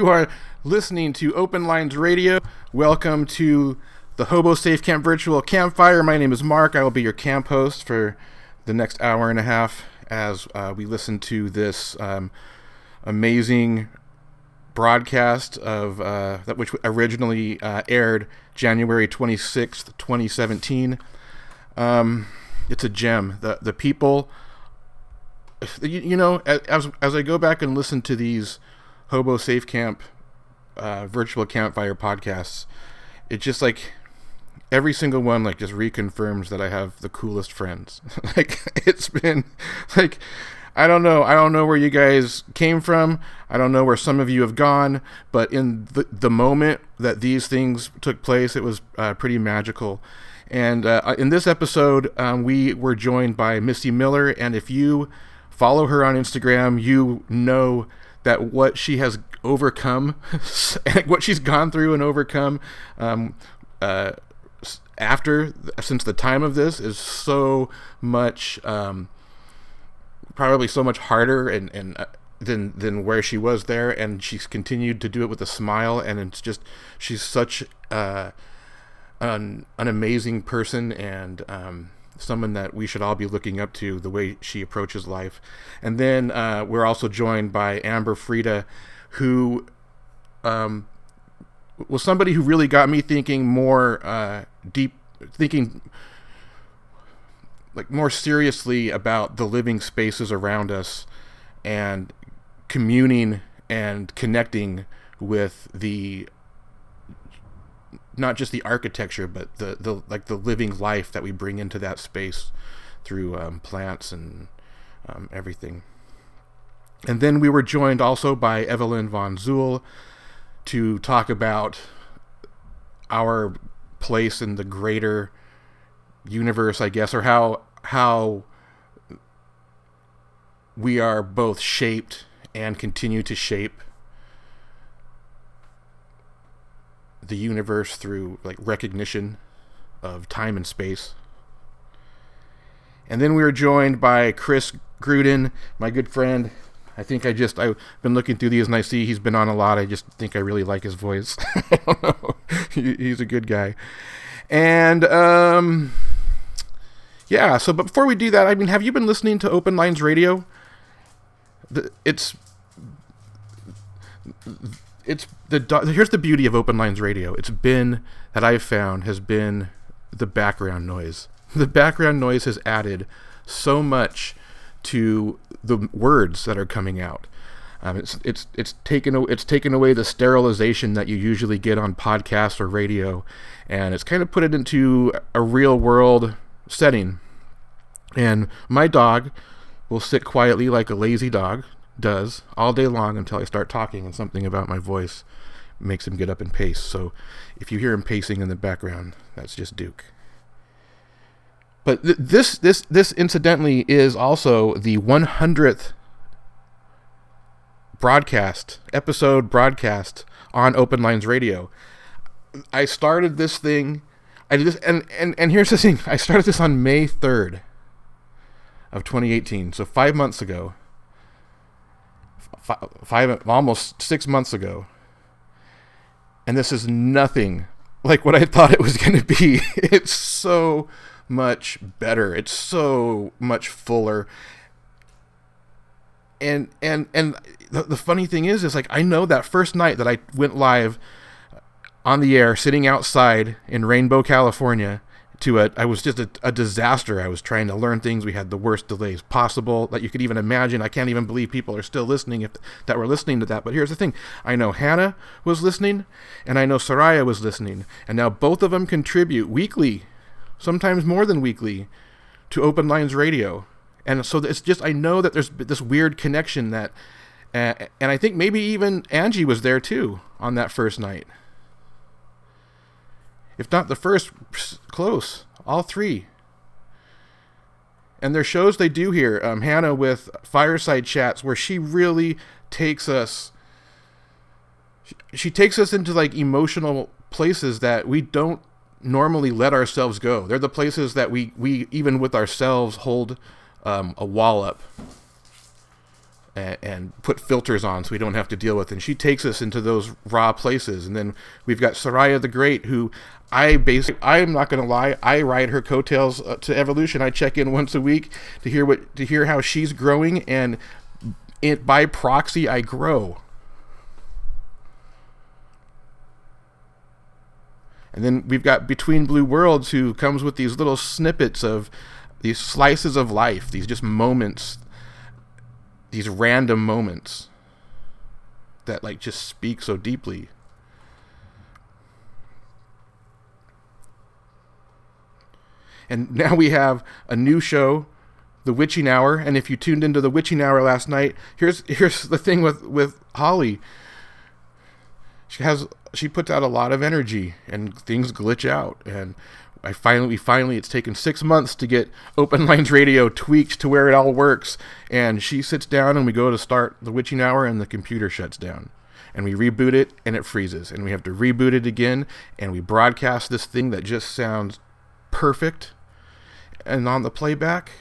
You are listening to Open Lines Radio. Welcome to the Hobo Safe Camp Virtual Campfire. My name is Mark. I will be your camp host for the next hour and a half as uh, we listen to this um, amazing broadcast of uh, that which originally uh, aired January 26th, 2017. Um, it's a gem. The the people you, you know as as I go back and listen to these Hobo Safe Camp uh, virtual campfire podcasts, it just like every single one like just reconfirms that I have the coolest friends. like it's been like I don't know. I don't know where you guys came from. I don't know where some of you have gone, but in the the moment that these things took place, it was uh, pretty magical. And uh, in this episode, um, we were joined by Missy Miller, and if you follow her on Instagram, you know that what she has overcome, what she's gone through and overcome um, uh, after, since the time of this, is so much, um, probably so much harder and, and uh, than than where she was there, and she's continued to do it with a smile, and it's just she's such uh, an an amazing person, and um, someone that we should all be looking up to the way she approaches life. And then uh, we're also joined by Amber Freda, who um, was somebody who really got me thinking more uh, deep, thinking like more seriously about the living spaces around us and communing and connecting with the not just the architecture, but the, the like the living life that we bring into that space through um, plants and um, everything. And then we were joined also by Evelyn von Zuel to talk about our place in the greater universe, I guess, or how how we are both shaped and continue to shape the universe through like recognition of time and space. And then we were joined by Chris Gruden, my good friend. I think I just I've been looking through these and I see he's been on a lot. I just think I really like his voice. I don't know. He, he's a good guy. And um yeah, so but before we do that, I mean, have you been listening to Open Lines Radio? The, it's it's the here's the beauty of open lines radio. It's been that I've found has been the background noise. The background noise has added so much to the words that are coming out. Um, it's it's it's taken it's taken away the sterilization that you usually get on podcasts or radio, and it's kind of put it into a real world setting. And my dog will sit quietly like a lazy dog, does all day long until I start talking and something about my voice makes him get up and pace. So if you hear him pacing in the background, that's just Duke. But th- this this this incidentally is also the 100th broadcast episode broadcast on Open Lines Radio. I started this thing I did this and and and here's the thing. I started this on May 3rd of 2018. So 5 months ago five, almost six months ago, and this is nothing like what I thought it was going to be. It's so much better. It's so much fuller. And and and the, the funny thing is, is like I know that first night that I went live on the air, sitting outside in Rainbow, California, to a I was just a, a, disaster. I was trying to learn things. We had the worst delays possible that you could even imagine. I can't even believe people are still listening if that were listening to that. But here's the thing: I know Hannah was listening, and I know Soraya was listening, and now both of them contribute weekly, sometimes more than weekly, to Open Lines Radio. And so it's just I know that there's this weird connection that, uh, and I think maybe even Angie was there too on that first night if not the first, close. All three. And there's shows they do here. Um, Hannah with Fireside Chats, where she really takes us. She, she takes us into like emotional places that we don't normally let ourselves go. They're the places that we, we even with ourselves hold um, a wall up and, put filters on so we don't have to deal with. And she takes us into those raw places. And then we've got Saraya the Great, who I basically, I'm not going to lie, I ride her coattails uh, to evolution. I check in once a week to hear what to hear how she's growing, and it by proxy I grow. And then we've got Between Blue Worlds, who comes with these little snippets of these slices of life, these just moments, these random moments that like just speak so deeply. And now we have a new show, The Witching Hour. And if you tuned into The Witching Hour last night, here's here's the thing with with Holly. She has she puts out a lot of energy and things glitch out and I finally we finally it's taken 6 months to get Open Lines Radio tweaked to where it all works. And she sits down and we go to start the witching hour and the computer shuts down. And we reboot it and it freezes. And we have to reboot it again. And we broadcast this thing that just sounds perfect. And on the playback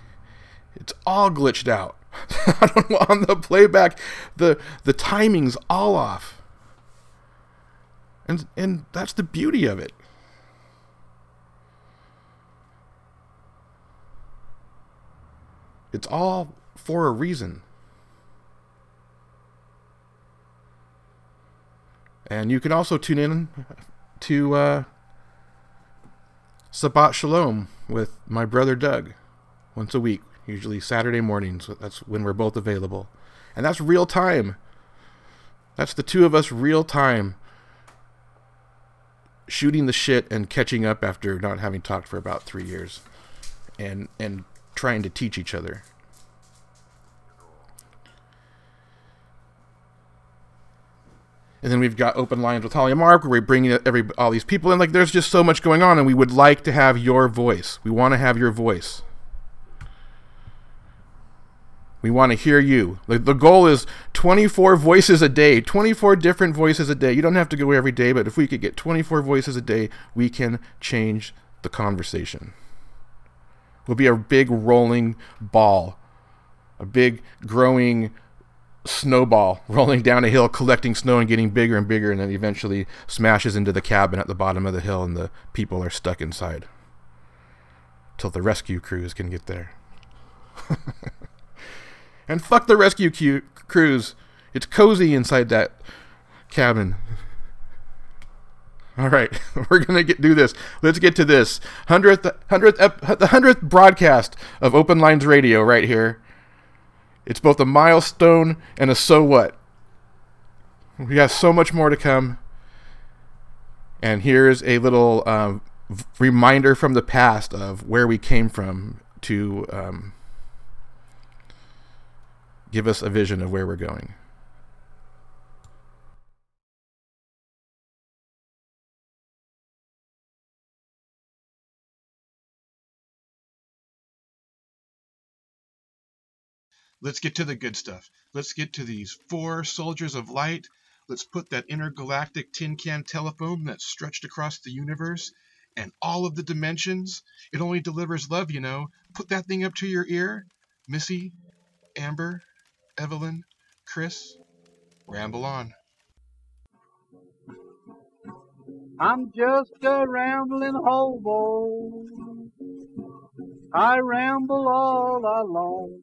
it's all glitched out. On the playback the the timing's all off. And and that's the beauty of it. It's all for a reason. And you can also tune in to uh, Sabbat Shalom with my brother Doug once a week, usually Saturday mornings. That's when we're both available. And that's real time. That's the two of us real time shooting the shit and catching up after not having talked for about three years, and and trying to teach each other. And then we've got open lines with Holly and Mark, where we bring every all these people in. Like, there's just so much going on, and we would like to have your voice. We want to have your voice. We want to hear you. The, the goal is 24 voices a day, 24 different voices a day. You don't have to go every day, but if we could get 24 voices a day, we can change the conversation. We'll be a big rolling ball, a big growing snowball rolling down a hill, collecting snow and getting bigger and bigger, and then eventually smashes into the cabin at the bottom of the hill, and the people are stuck inside till the rescue crews can get there. And fuck the rescue cu- crews. It's cozy inside that cabin. All right, we're gonna get do this. Let's get to this hundredth hundredth the hundredth broadcast of Open Lines Radio right here. It's both a milestone and a so what. We got so much more to come. And here's a little um, reminder from the past of where we came from to um, give us a vision of where we're going. Let's get to the good stuff. Let's get to these four soldiers of light. Let's put that intergalactic tin can telephone that's stretched across the universe and all of the dimensions. It only delivers love, you know. Put that thing up to your ear. Missy, Amber, Evelyn, Chris, ramble on. I'm just a rambling hobo. I ramble all alone.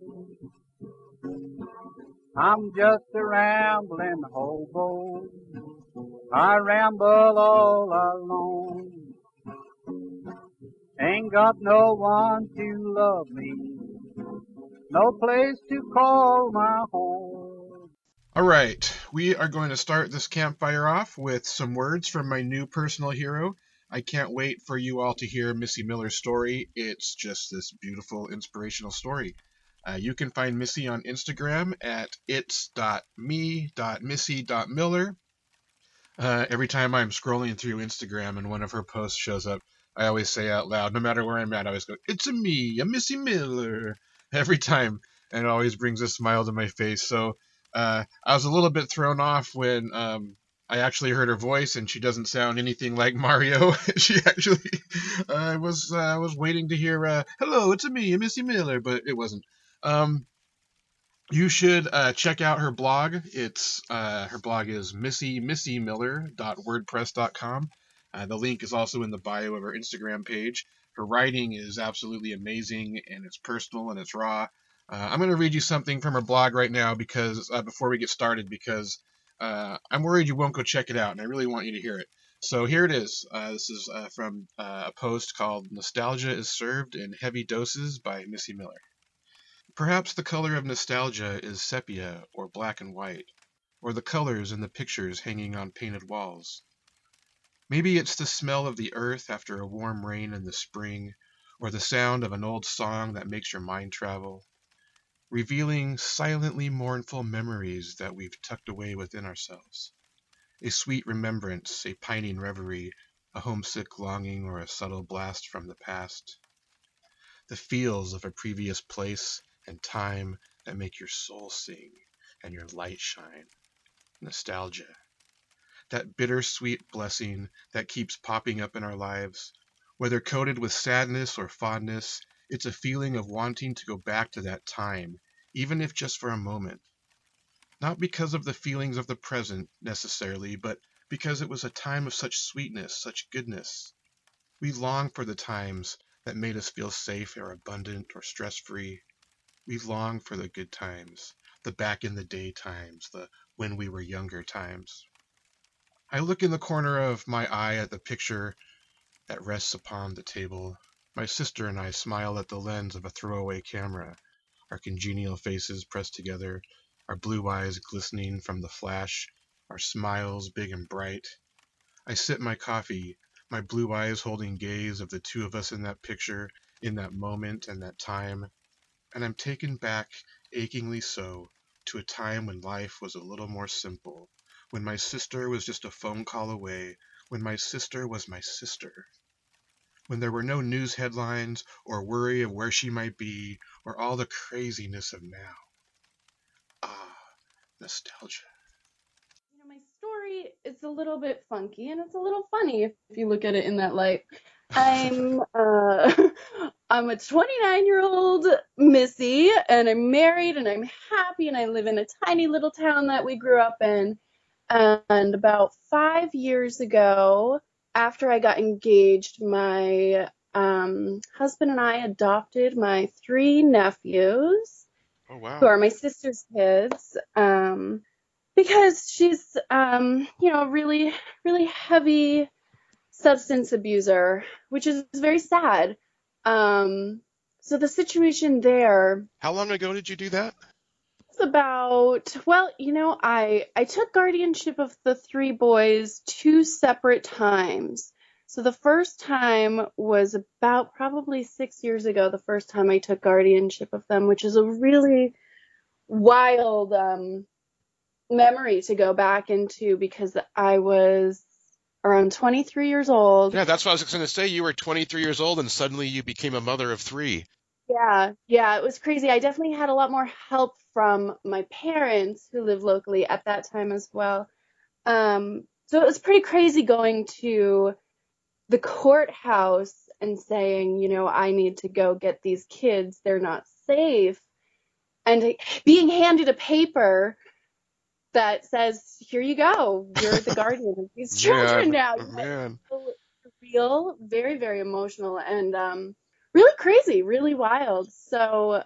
I'm just a rambling hobo. I ramble all alone. Ain't got no one to love me no place to call my home. All right, we are going to start this campfire off with some words from my new personal hero. I can't wait for you all to hear Missy Miller's story. It's just this beautiful, inspirational story. Uh, you can find Missy on Instagram at its.me.missy.miller. Uh, every time I'm scrolling through Instagram and one of her posts shows up, I always say out loud, no matter where I'm at, I always go, It's a me, a Missy Miller every time, and it always brings a smile to my face. So uh, I was a little bit thrown off when um, I actually heard her voice, and she doesn't sound anything like Mario. she actually, I uh, was uh, was waiting to hear, uh, "Hello, it's a me, a Missy Miller," but it wasn't. Um, you should uh, check out her blog. It's uh, her blog is Missy Missy Miller missymissymiller.wordpress.com. Uh, the link is also in the bio of her Instagram page. Her writing is absolutely amazing and it's personal and it's raw. Uh, I'm going to read you something from her blog right now because uh, before we get started because uh, I'm worried you won't go check it out and I really want you to hear it. So here it is. Uh, this is from a post called "Nostalgia is Served in Heavy Doses" by Missy Miller. Perhaps the color of nostalgia is sepia or black and white, or the colors in the pictures hanging on painted walls. Maybe it's the smell of the earth after a warm rain in the spring, or the sound of an old song that makes your mind travel, revealing silently mournful memories that we've tucked away within ourselves. A sweet remembrance, a pining reverie, a homesick longing, or a subtle blast from the past. The feels of a previous place and time that make your soul sing and your light shine. Nostalgia. That bittersweet blessing that keeps popping up in our lives. Whether coated with sadness or fondness, it's a feeling of wanting to go back to that time, even if just for a moment. Not because of the feelings of the present, necessarily, but because it was a time of such sweetness, such goodness. We long for the times that made us feel safe or abundant or stress free. We long for the good times, the back in the day times, the when we were younger times. I look in the corner of my eye at the picture that rests upon the table. My sister and I smile at the lens of a throwaway camera, our congenial faces pressed together, our blue eyes glistening from the flash, our smiles big and bright. I sip my coffee, my blue eyes holding gaze of the two of us in that picture, in that moment and that time and I'm taken back, achingly so, to a time when life was a little more simple, when my sister was just a phone call away, when my sister was my sister. When there were no news headlines or worry of where she might be or all the craziness of now. Ah, nostalgia. You know, my story is a little bit funky and it's a little funny if, if you look at it in that light. I'm uh, I'm a 29 year old Missy, and I'm married, and I'm happy, and I live in a tiny little town that we grew up in. And about five years ago, after I got engaged, my um, husband and I adopted my three nephews, Oh wow. who are my sister's kids, um, because she's, um, you know, really, really heavy substance abuser, which is very sad. Um, so the situation there How long ago did you do that? was about, well, you know, I I took guardianship of the three boys two separate times. So the first time was about probably six years ago, the first time I took guardianship of them, which is a really wild um, memory to go back into because I was around 23 years old. Yeah, that's what I was going to say. You were 23 years old and suddenly you became a mother of three. Yeah, yeah, it was crazy. I definitely had a lot more help from my parents who live locally at that time as well. Um, so it was pretty crazy going to the courthouse and saying, you know, I need to go get these kids. They're not safe. And being handed a paper that says, here you go. You're the guardian of these children now. Man. real, very, very emotional and um, really crazy, really wild. So,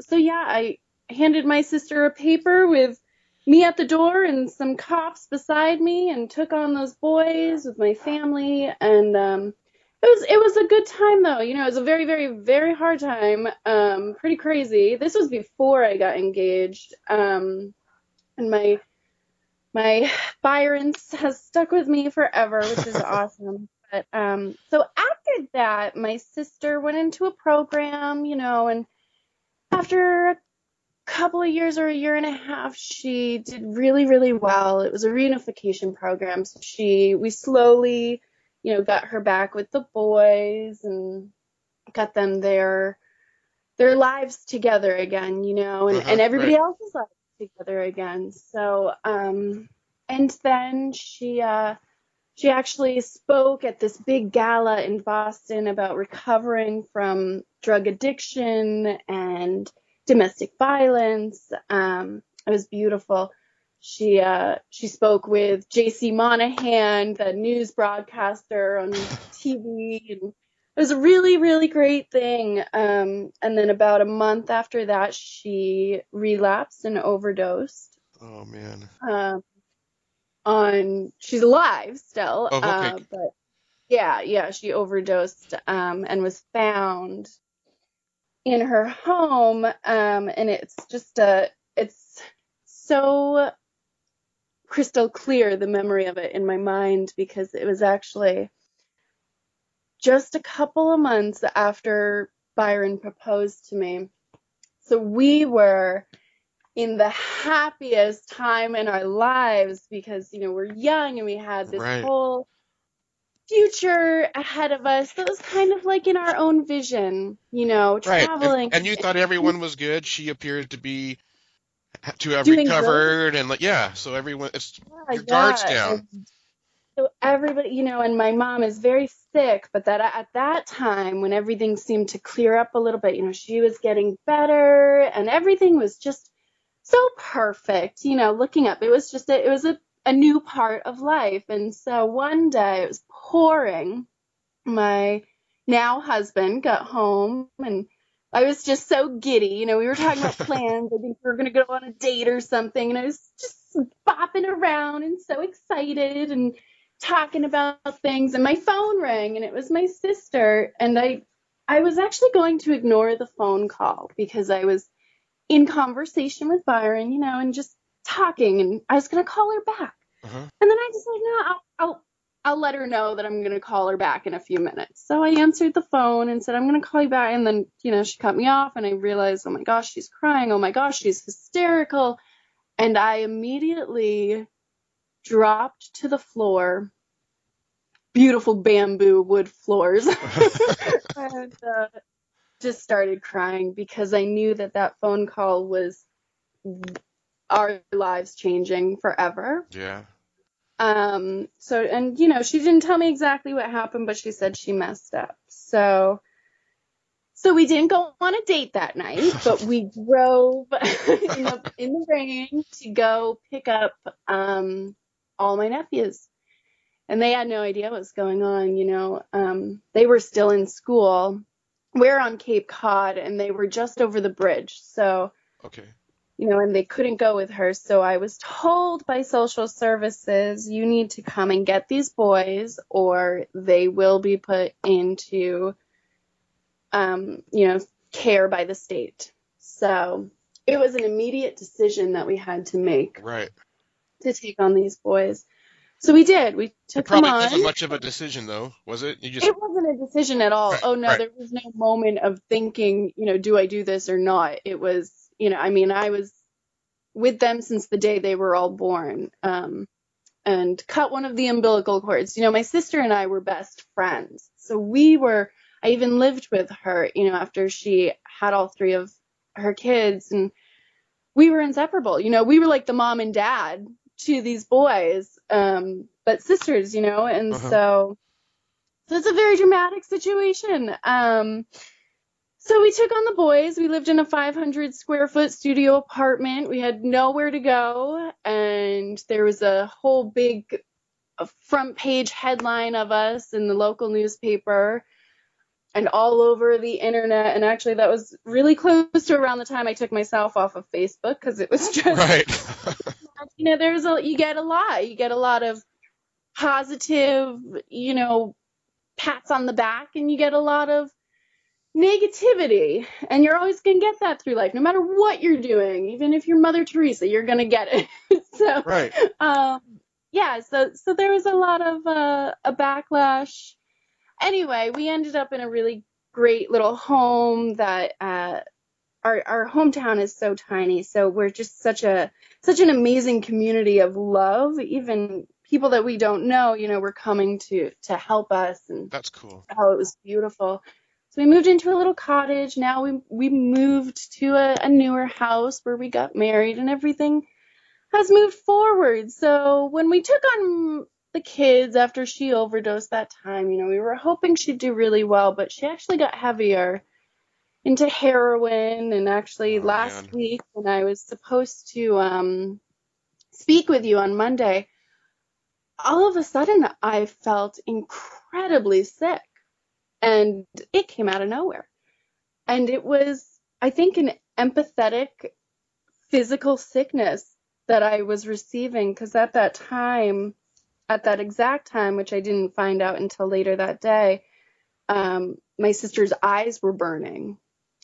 so yeah, I handed my sister a paper with me at the door and some cops beside me and took on those boys with my family and um, it was it was a good time though. You know, it was a very, very, very hard time. Um, pretty crazy. This was before I got engaged. Um, and my my Byron has stuck with me forever, which is awesome. But um, so after that, my sister went into a program, you know, and after a couple of years or a year and a half, she did really, really well. It was a reunification program, so she we slowly, you know, got her back with the boys and got them their their lives together again, you know, and, Uh-huh, and everybody right. else's lives together again. So, um, and then she, uh, she actually spoke at this big gala in Boston about recovering from drug addiction and domestic violence. Um, it was beautiful. She uh, she spoke with J.C. Monahan, the news broadcaster on TV, and it was a really really great thing. Um, and then about a month after that, she relapsed and overdosed. Oh man. Um, on she's alive still, Oh, okay. uh, but yeah, yeah, she overdosed um, and was found in her home, um, and it's just a it's so crystal clear the memory of it in my mind because it was actually just a couple of months after Byron proposed to me. So we were in the happiest time in our lives because, you know, we're young and we had this Right. whole future ahead of us that was kind of like in our own vision, you know, Right. And, traveling. and you thought everyone was good. She appeared to be to have Doing good. recovered and like yeah, so everyone it's Yeah, your guard's yeah, down. So everybody, you know, and my mom is very sick, but that at that time when everything seemed to clear up a little bit, you know, she was getting better and everything was just so perfect, you know, looking up. It was just a, it was a, a new part of life. And so one day it was pouring. My now husband got home and I was just so giddy. You know, we were talking about plans. I think we were going to go on a date or something. And I was just bopping around and so excited and talking about things. And my phone rang and it was my sister. And I, I was actually going to ignore the phone call because I was in conversation with Byron, you know, and just talking. And I was going to call her back. Uh-huh. And then I just like, no, I'll, I'll, I'll let her know that I'm going to call her back in a few minutes. So I answered the phone and said, I'm going to call you back. And then, you know, she cut me off and I realized, oh my gosh, she's crying. Oh my gosh, she's hysterical. And I immediately dropped to the floor. Beautiful bamboo wood floors. and uh, just started crying because I knew that that phone call was our lives changing forever. Yeah. Um, so, and you know, she didn't tell me exactly what happened, but she said she messed up. So, so we didn't go on a date that night, but we drove in the, in the rain to go pick up, um, all my nephews. And they had no idea what was going on, you know. Um, they were still in school. We're on Cape Cod and they were just over the bridge. So, Okay. you know, and they couldn't go with her. So I was told by social services, you need to come and get these boys or they will be put into, um, you know, care by the state. So it was an immediate decision that we had to make Right. To take on these boys. So we did. We It took them probably on. wasn't much of a decision though, was it? You just It wasn't a decision at all. Right, Oh no, right. there was no moment of thinking, you know, do I do this or not? It was, you know, I mean, I was with them since the day they were all born. Um, and cut one of the umbilical cords. You know, my sister and I were best friends. So we were, I even lived with her, you know, after she had all three of her kids and we were inseparable. You know, we were like the mom and dad to these boys, um, but sisters, you know, and Uh-huh. so, so it's a very dramatic situation. Um, so we took on the boys. We lived in a 500 square foot studio apartment. We had nowhere to go, and there was a whole big front page headline of us in the local newspaper and all over the internet. And actually, that was really close to around the time I took myself off of Facebook because it was just right. you know, there's a you get a lot. You get a lot of positive, you know, pats on the back, and you get a lot of negativity. And you're always gonna get that through life, no matter what you're doing. Even if you're Mother Teresa, you're gonna get it. so, right. um, yeah. So, so there was a lot of uh, a backlash. Anyway, we ended up in a really great little home that uh, our our hometown is so tiny, so we're just such a such an amazing community of love. Even people that we don't know, you know, were coming to to help us, and That's cool. oh, it was beautiful. So we moved into a little cottage. Now we we moved to a, a newer house where we got married, and everything has moved forward. So when we took on the kids after she overdosed that time, you know, we were hoping she'd do really well, but she actually got heavier into heroin. And actually, Oh, last man. week when I was supposed to um, speak with you on Monday, all of a sudden I felt incredibly sick, and it came out of nowhere. And it was, I think, an empathetic physical sickness that I was receiving because at that time, at that exact time, which I didn't find out until later that day, um, my sister's eyes were burning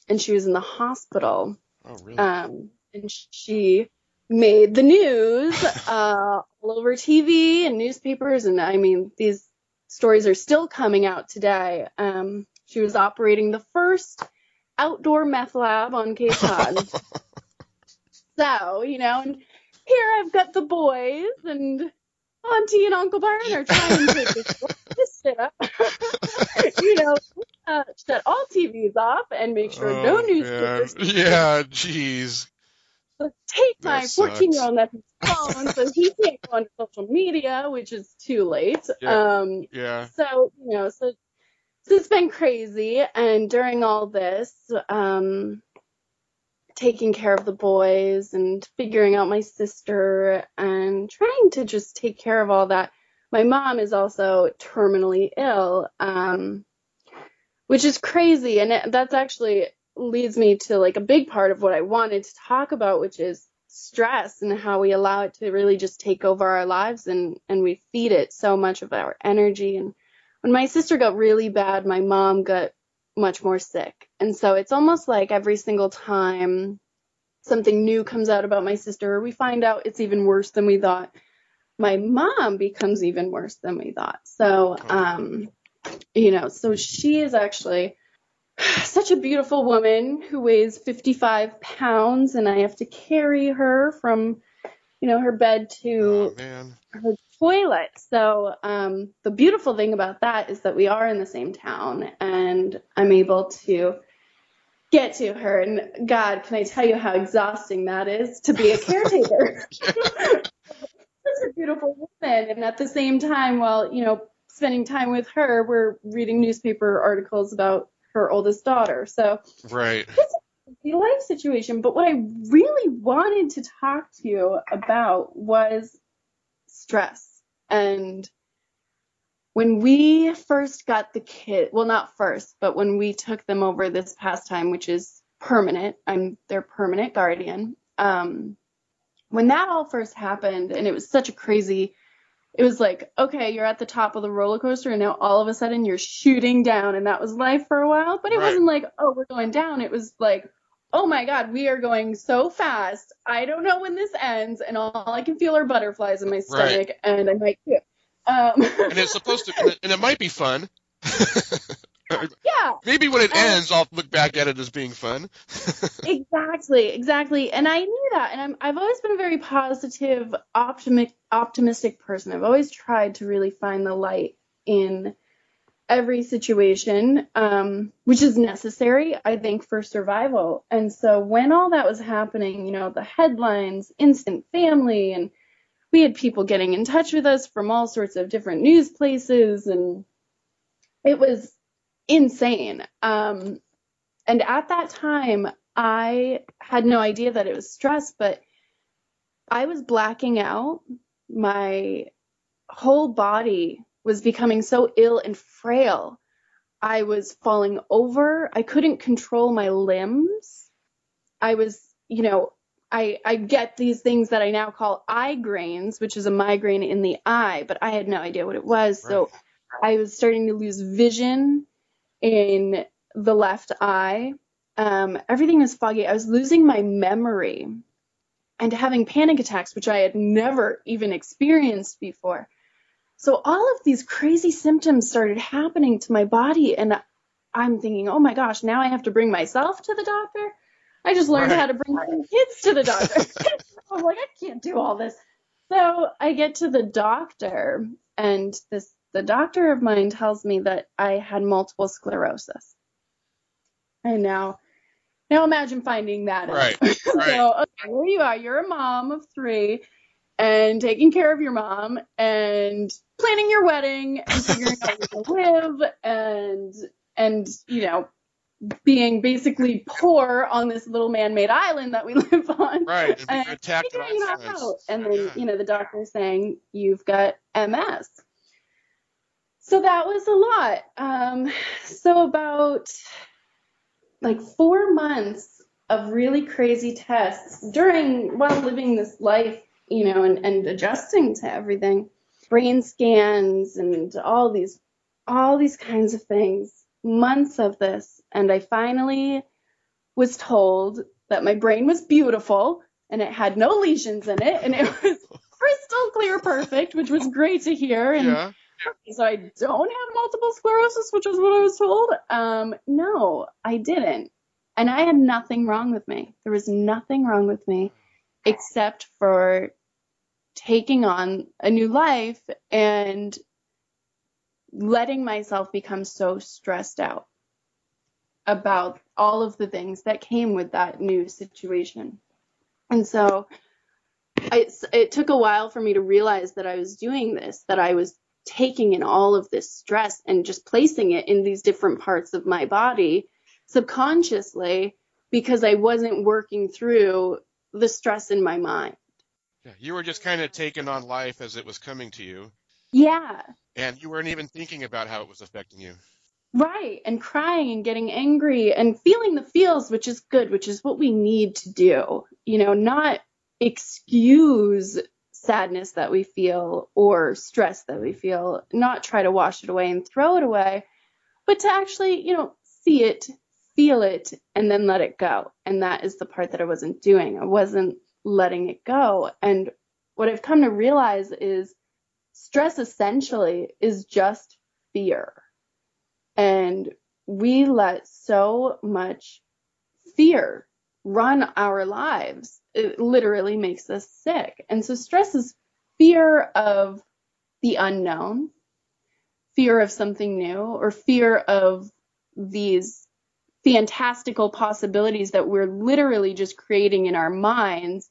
and she was in the hospital. Oh, really? Um, and she made the news uh, all over TV and newspapers. And I mean, these stories are still coming out today. Um, she was operating the first outdoor meth lab on Cape Cod. So, you know, and here I've got the boys and Auntie and Uncle Byron are trying to this, this shit up. you know, uh, shut all TVs off and make sure no Oh, newspapers man. Yeah, jeez. take my 14 year old nephew's phone so he can't go on social media, which is too late. Yeah. Um, Yeah. so you know so so it's been crazy and during all this um taking care of the boys and figuring out my sister and trying to just take care of all that. My mom is also terminally ill um which is crazy. And it, that's actually leads me to like a big part of what I wanted to talk about which is stress and how we allow it to really just take over our lives and and we feed it so much of our energy. And when my sister got really bad my mom got much more sick. And so it's almost like every single time something new comes out about my sister or we find out it's even worse than we thought. My mom becomes even worse than we thought. So um you know so she is actually such a beautiful woman who weighs 55 pounds and i have to carry her from you know her bed to Oh, man. Toilet. So um, the beautiful thing about that is that we are in the same town, and I'm able to get to her. And God, can I tell you how exhausting that is to be a caretaker? Such a beautiful woman, and at the same time, while you know spending time with her, we're reading newspaper articles about her oldest daughter. So Right. the life situation. But what I really wanted to talk to you about was stress. And when we first got the kid, well, not first, but when we took them over this past time, which is permanent, I'm their permanent guardian. Um, when that all first happened, and it was such a crazy, it was like, okay, you're at the top of the roller coaster, and now all of a sudden you're shooting down, and that was life for a while. But it Right. wasn't like, oh, we're going down. It was like, oh my God, we are going so fast. I don't know when this ends, and all I can feel are butterflies in my stomach, and I might puke. Um, And it's supposed to, and it might be fun. yeah, Maybe when it Um, ends, I'll look back at it as being fun. exactly, exactly. And I knew that, and I'm, I've always been a very positive, optimistic, optimistic person. I've always tried to really find the light in every situation, um, which is necessary, I think, for survival. And so when all that was happening, you know, the headlines, instant family, and we had people getting in touch with us from all sorts of different news places, and it was insane. Um, and at that time, I had no idea that it was stress, but I was blacking out. My whole body was becoming so ill and frail. I was falling over. I couldn't control my limbs. I was, you know, I, I get these things that I now call eye grains, which is a migraine in the eye, but I had no idea what it was. So I was starting to lose vision in the left eye. Um, everything was foggy. I was losing my memory and having panic attacks, which I had never even experienced before. So all of these crazy symptoms started happening to my body, and I'm thinking, oh my gosh, now I have to bring myself to the doctor. I just learned Right. how to bring my kids to the doctor. I'm like, I can't do all this. So I get to the doctor, and this the doctor of mine tells me that I had multiple sclerosis. And now, now imagine finding that out. Right, right. so okay, here you are. You're a mom of three, and taking care of your mom, and planning your wedding, and figuring out where to live, and and you know being basically poor on this little man-made island that we live on. Right. And And figuring it out. And then, Yeah. you know, the doctor saying, you've got MS. So that was a lot. Um, so about like four months of really crazy tests during while living this life, you know, and, and adjusting to everything. Brain scans and all these all these kinds of things. Months of this. And I finally was told that my brain was beautiful and it had no lesions in it and it was crystal clear perfect, which was great to hear. And Yeah. so I don't have multiple sclerosis, which is what I was told. Um, no, I didn't. And I had nothing wrong with me. There was nothing wrong with me except for taking on a new life and letting myself become so stressed out about all of the things that came with that new situation. And so it took a while for me to realize that I was doing this, that I was taking in all of this stress and just placing it in these different parts of my body subconsciously because I wasn't working through the stress in my mind. Yeah. You were just kind of taking on life as it was coming to you, Yeah, and you weren't even thinking about how it was affecting you. right. And crying and getting angry and feeling the feels, which is good, which is what we need to do. You know, not excuse sadness that we feel or stress that we feel, not try to wash it away and throw it away, but to actually, you know, see it, feel it, and then let it go. And that is the part that I wasn't doing. I wasn't letting it go. And what I've come to realize is stress essentially is just fear. And we let so much fear run our lives. It literally makes us sick. And so stress is fear of the unknown, fear of something new, or fear of these fantastical possibilities that we're literally just creating in our minds,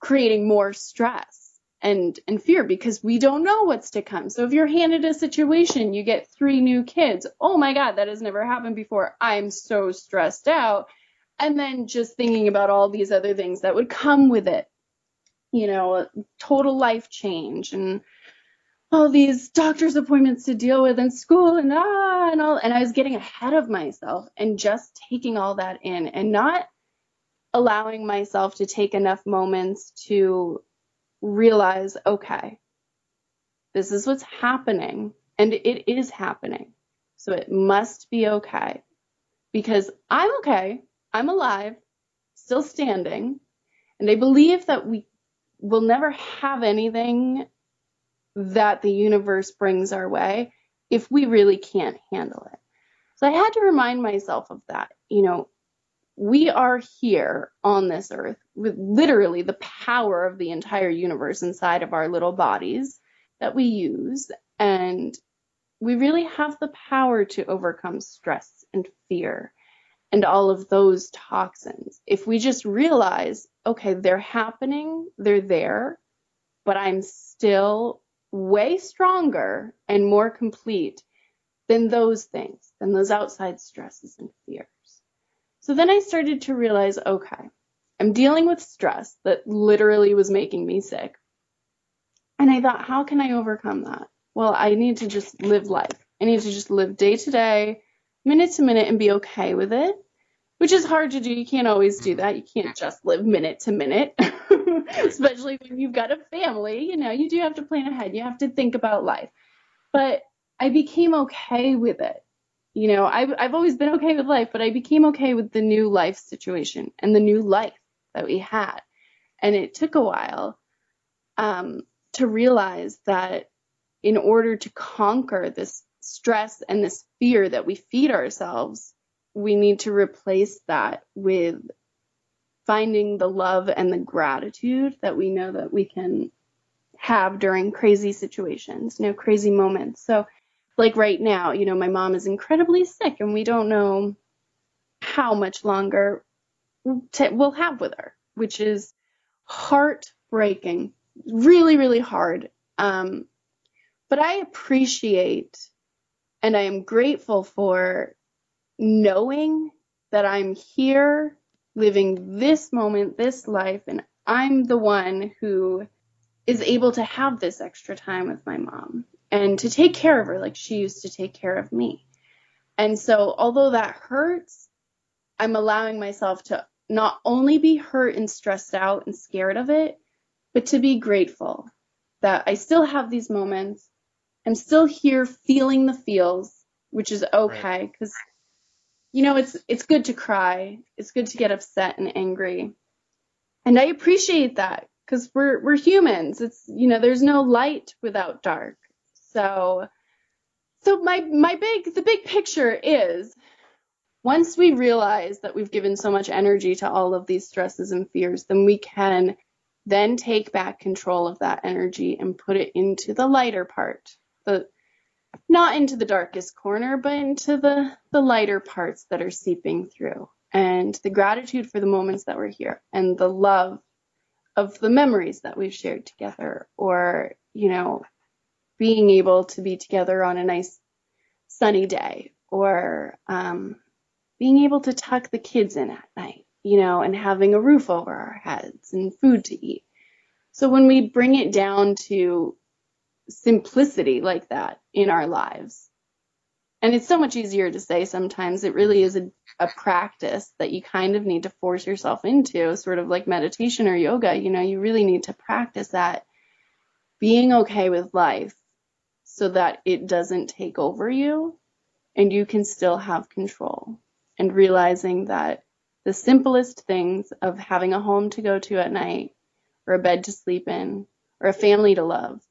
creating more stress and and fear because we don't know what's to come. So if you're handed a situation, you get three new kids. Oh my god, that has never happened before. I'm so stressed out. And then just thinking about all these other things that would come with it. You know, total life change and all these doctor's appointments to deal with and school and ah and all and I was getting ahead of myself and just taking all that in and not allowing myself to take enough moments to realize okay this is what's happening and it is happening. So it must be okay because I'm okay. I'm alive still standing and I believe that we will never have anything that the universe brings our way if we really can't handle it. So I had to remind myself of that. You know, we are here on this earth with literally the power of the entire universe inside of our little bodies that we use. And we really have the power to overcome stress and fear and all of those toxins. If we just realize, okay, they're happening, they're there, but I'm still way stronger and more complete than those things, than those outside stresses and fears. So then I started to realize, okay, I'm dealing with stress that literally was making me sick. And I thought, how can I overcome that? Well, I need to just live life. I need to just live day to day, minute to minute, and be okay with it, which is hard to do. You can't always do that. You can't just live minute to minute, especially when you've got a family. You know, you do have to plan ahead. You have to think about life. But I became okay with it. You know, I've, I've always been okay with life, but I became okay with the new life situation and the new life that we had. And it took a while um, to realize that in order to conquer this stress and this fear that we feed ourselves, we need to replace that with finding the love and the gratitude that we know that we can have during crazy situations, you know, crazy moments. So, like right now, you know, my mom is incredibly sick and we don't know how much longer we'll have with her, which is heartbreaking, really, really hard. Um, but I appreciate and I am grateful for knowing that I'm here living this moment, this life, and I'm the one who is able to have this extra time with my mom and to take care of her like she used to take care of me. And so, although that hurts, I'm allowing myself to not only be hurt and stressed out and scared of it, but to be grateful that I still have these moments. I'm still here feeling the feels, which is okay because right. You know it's it's good to cry. It's good to get upset and angry. And I appreciate that because we're we're humans. It's you know there's no light without dark. So so my my big the big picture is once we realize that we've given so much energy to all of these stresses and fears, then we can then take back control of that energy and put it into the lighter part. The not into the darkest corner, but into the the lighter parts that are seeping through. And the gratitude for the moments that we're here and the love of the memories that we've shared together or, you know, being able to be together on a nice sunny day or um, being able to tuck the kids in at night, you know, and having a roof over our heads and food to eat. So when we bring it down to simplicity like that in our lives, and it's so much easier to say sometimes, it really is a, a practice that you kind of need to force yourself into, sort of like meditation or yoga. You know, you really need to practice that being okay with life so that it doesn't take over you and you can still have control. And realizing that the simplest things of having a home to go to at night or a bed to sleep in or a family to love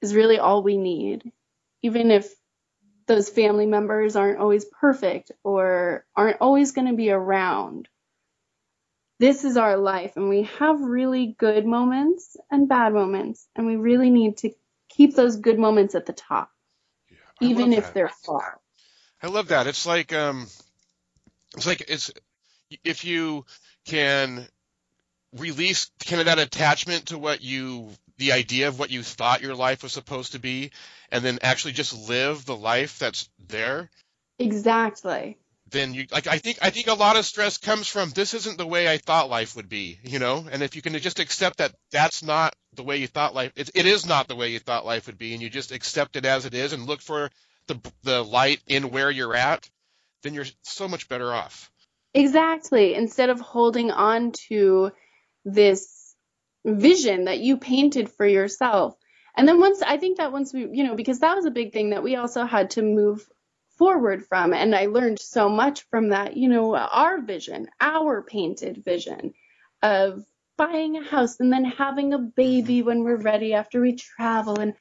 is really all we need, even if those family members aren't always perfect or aren't always going to be around. This is our life, and we have really good moments and bad moments, and we really need to keep those good moments at the top, yeah, even if they're far. I love that. It's like um, it's like it's if you can release kind of that attachment to what you the idea of what you thought your life was supposed to be and then actually just live the life that's there exactly then you like i think i think a lot of stress comes from this isn't the way i thought life would be you know and if you can just accept that that's not the way you thought life it, it is not the way you thought life would be and you just accept it as it is and look for the the light in where you're at then you're so much better off. Exactly. Instead of holding on to this vision that you painted for yourself. And then once I think that once we, you know, because that was a big thing that we also had to move forward from. And I learned so much from that, you know, our vision, our painted vision of buying a house and then having a baby when we're ready after we travel and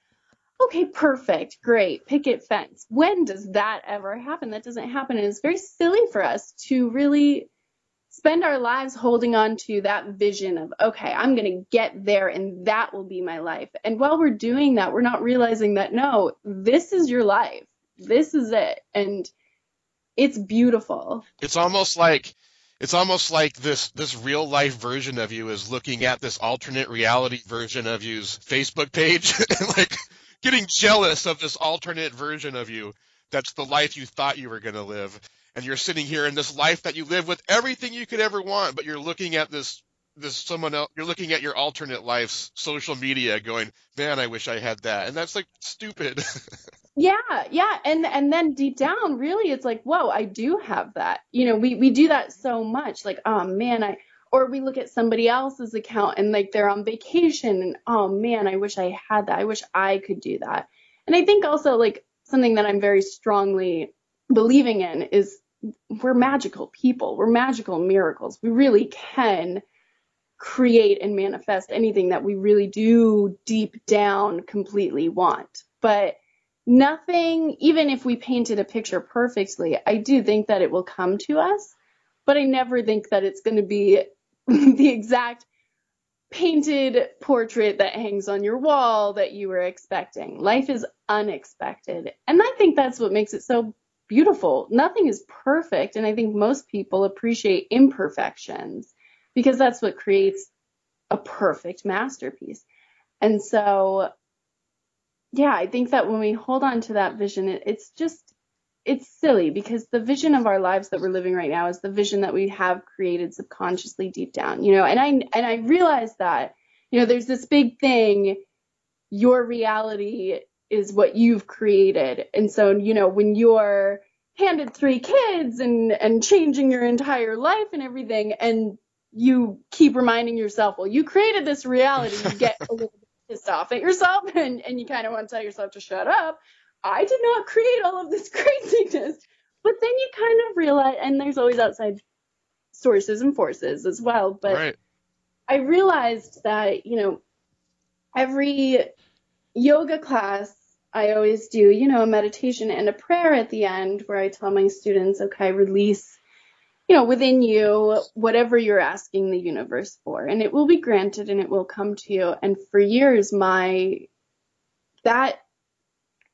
Okay, perfect, great, picket fence. When does that ever happen? That doesn't happen. And it's very silly for us to really spend our lives holding on to that vision of, okay, I'm going to get there and that will be my life. And while we're doing that, we're not realizing that no, this is your life. This is it. And it's beautiful. It's almost like it's almost like this this real life version of you is looking at this alternate reality version of you's Facebook page and like getting jealous of this alternate version of you that's the life you thought you were going to live and you're sitting here in this life that you live with everything you could ever want but you're looking at this this someone else you're looking at your alternate life's social media going man i wish i had that. And that's like stupid. Yeah yeah. And and then deep down really it's like whoa i do have that. You know we we do that so much. Like oh man i or we look at somebody else's account and like they're on vacation and oh man, I wish I had that. I wish I could do that. And I think also like something that I'm very strongly believing in is we're magical people. We're magical miracles. We really can create and manifest anything that we really do deep down completely want. But nothing, even if we painted a picture perfectly, I do think that it will come to us. But I never think that it's going to be the exact painted portrait that hangs on your wall that you were expecting. Life is unexpected. And I think that's what makes it so beautiful. Nothing is perfect. And I think most people appreciate imperfections because that's what creates a perfect masterpiece. And so, yeah, I think that when we hold on to that vision, it, it's just, it's silly because the vision of our lives that we're living right now is the vision that we have created subconsciously deep down, you know. And I and I realized that, you know, there's this big thing your reality is what you've created. And so, you know, when you're handed three kids and and changing your entire life and everything and you keep reminding yourself, well, you created this reality, you get a little bit pissed off at yourself and, and you kind of want to tell yourself to shut up. I did not create all of this craziness. But then you kind of realize, and there's always outside sources and forces as well. But Right. I realized that, you know, every yoga class, I always do, you know, a meditation and a prayer at the end where I tell my students, okay, release, you know, within you whatever you're asking the universe for, and it will be granted and it will come to you. And for years, my, that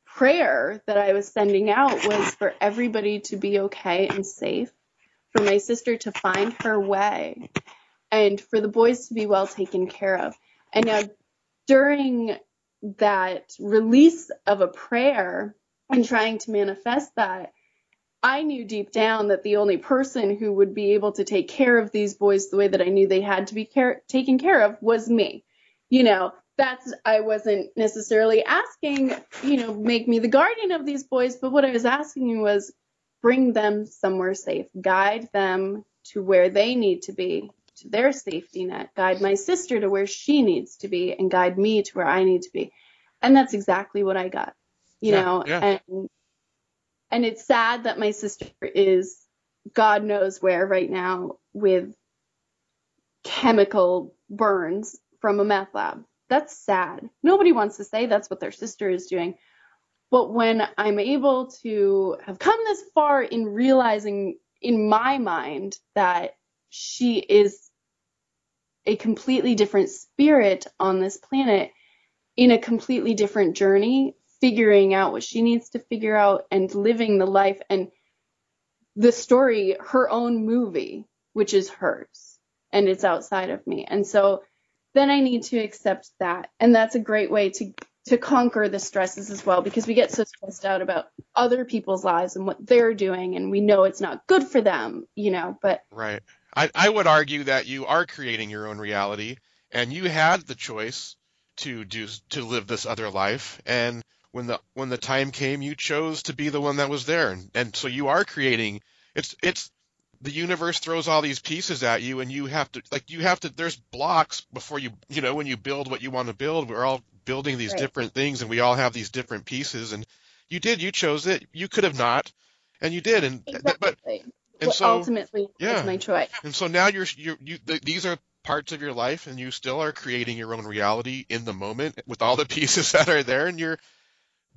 prayer that I was sending out was for everybody to be okay and safe, for my sister to find her way, and for the boys to be well taken care of. And now, during that release of a prayer and trying to manifest that, I knew deep down that the only person who would be able to take care of these boys the way that I knew they had to be care- taken care of was me. You know, that's, I wasn't necessarily asking, you know, make me the guardian of these boys, but what I was asking was bring them somewhere safe, guide them to where they need to be, to their safety net, guide my sister to where she needs to be, and guide me to where I need to be. And that's exactly what I got, you Yeah, know, yeah. and and it's sad that my sister is God knows where right now with chemical burns from a meth lab. That's sad. Nobody wants to say that's what their sister is doing. But when I'm able to have come this far in realizing in my mind that she is a completely different spirit on this planet in a completely different journey, figuring out what she needs to figure out and living the life and the story, her own movie, which is hers and it's outside of me. And so then I need to accept that. And that's a great way to to conquer the stresses as well because we get so stressed out about other people's lives and what they're doing and we know it's not good for them, you know, but Right. I, I would argue that you are creating your own reality and you had the choice to do to live this other life and when the when the time came you chose to be the one that was there and, and so you are creating it's it's the universe throws all these pieces at you and you have to like you have to there's blocks before you you know when you build what you want to build we're all building these Right. different things and we all have these different pieces and you did you chose it you could have not and you did and but exactly. And so ultimately yeah. it's my choice. and so now you're you you th- these are parts of your life and you still are creating your own reality in the moment with all the pieces that are there and you're